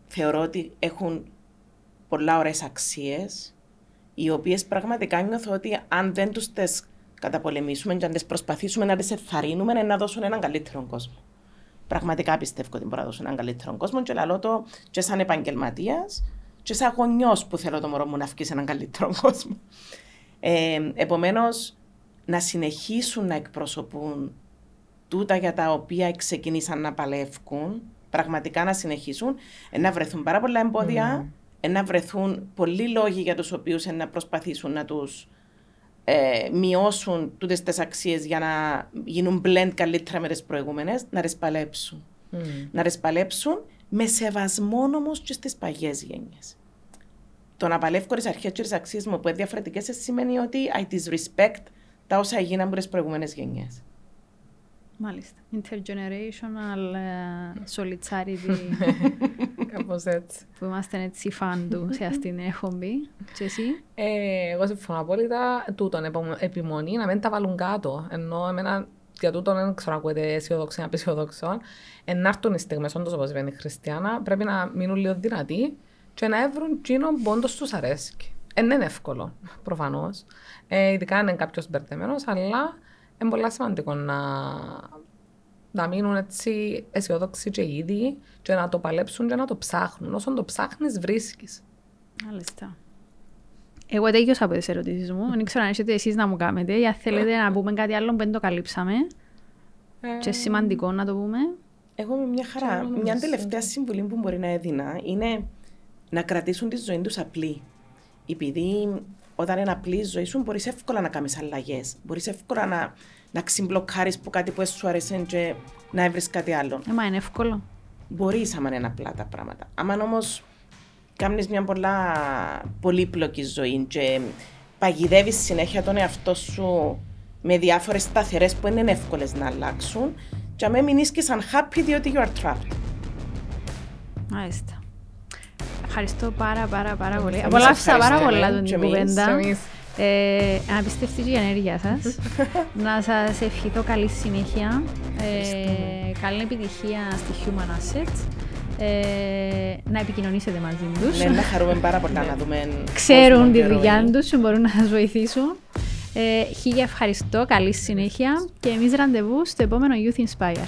θεωρώ ότι έχουν πολλά ωραίες αξίες, οι οποίες πραγματικά νιώθω ότι αν δεν τους τις καταπολεμήσουμε και αν τις προσπαθήσουμε να τις εθαρρύνουμε, να δώσουν έναν καλύτερο κόσμο. Πραγματικά πιστεύω ότι μπορεί να δώσουν έναν καλύτερο κόσμο και λαλώ το και σαν επαγγελματίας και σαν γονιός που θέλω το μωρό μου να βγει σε έναν καλύτερο κόσμο. Ε, Επομένως, να συνεχίσουν να εκπροσωπούν τούτα για τα οποία ξεκινήσαν να παλεύουν, πραγματικά να συνεχίσουν, να βρεθούν πάρα πολλά εμπόδια, mm. να βρεθούν πολλοί λόγοι για τους οποίους να προσπαθήσουν να τους ε, μειώσουν τούτες τις αξίες για να γίνουν blend καλύτερα με τις προηγούμενες, να τις παλέψουν. Mm. Να τις παλέψουν με σεβασμό όμως και στις παγιές γενιέ. Το να παλεύω τι αρχές και τι αξίες μου που είναι διαφορετικές σημαίνει ότι I disrespect τα όσα έγιναν από τι προηγούμενες γενιές. Μάλιστα. Intergenerational uh, solidarity. Κάπως έτσι. Που είμαστε έτσι φαν του σε αυτήν την εκπομπή. Και εσύ; Ε, εγώ συμφωνώ απόλυτα. Τούτον επιμονή να μην τα βάλουν κάτω. Ενώ εμένα για τούτον δεν ξέρω να ακούετε αισιοδόξο ή απεσιοδόξο. Εν να έρθουν οι στιγμές, όντως όπως είπε η Χριστιανά, πρέπει να μείνουν λίγο δυνατοί και να έβρουν εκείνον που όντως τους αρέσει. Ε, είναι εύκολο, προφανώς. Ε, ειδικά αν είναι κάποιος μπερδεμένος, αλλά είναι πολύ σημαντικό να, να μείνουν έτσι αισιόδοξοι και ήδη και να το παλέψουν και να το ψάχνουν. Όσο το ψάχνεις βρίσκεις. Μάλιστα. Εγώ τέλειωσα από τις ερωτήσεις μου. Δεν ξέρω αν έχετε εσείς να μου κάνετε ή αν θέλετε να πούμε κάτι άλλο που δεν το καλύψαμε. Ε... Και σημαντικό να το πούμε. Εγώ με μια χαρά. Μια τελευταία συμβουλή που μπορεί να έδινα είναι να κρατήσουν τη ζωή τους απλή. Επειδή όταν είναι απλή η ζωή σου, μπορείς εύκολα να κάνεις αλλαγές. Μπορείς εύκολα να, να ξυμπλοκάρεις που κάτι που σου άρεσε και να βρεις κάτι άλλο. Ε, μα είναι εύκολο. Μπορείς, άμα είναι απλά τα πράγματα. Άμα όμως κάνεις μια πολλά πολύπλοκη ζωή και παγιδεύεις συνέχεια τον εαυτό σου με διάφορες σταθερές που είναι εύκολες να αλλάξουν, και αμέ μην σαν happy διότι you are trapped. Μάλιστα. Ευχαριστώ πάρα πάρα πάρα πολύ. Απολαύσα πάρα πολλά τον την κουβέντα. Ε, απίστευτη η ενέργεια σας. να σας ευχηθώ καλή συνέχεια. Ε, καλή επιτυχία στη Human Assets. Ε, να επικοινωνήσετε μαζί τους. Ναι, να χαρούμε πάρα πολλά να δούμε. Ξέρουν τη δουλειά τους και μπορούν να σας βοηθήσουν. Ε, χίλια ευχαριστώ, καλή συνέχεια και εμείς ραντεβού στο επόμενο Youth Inspire.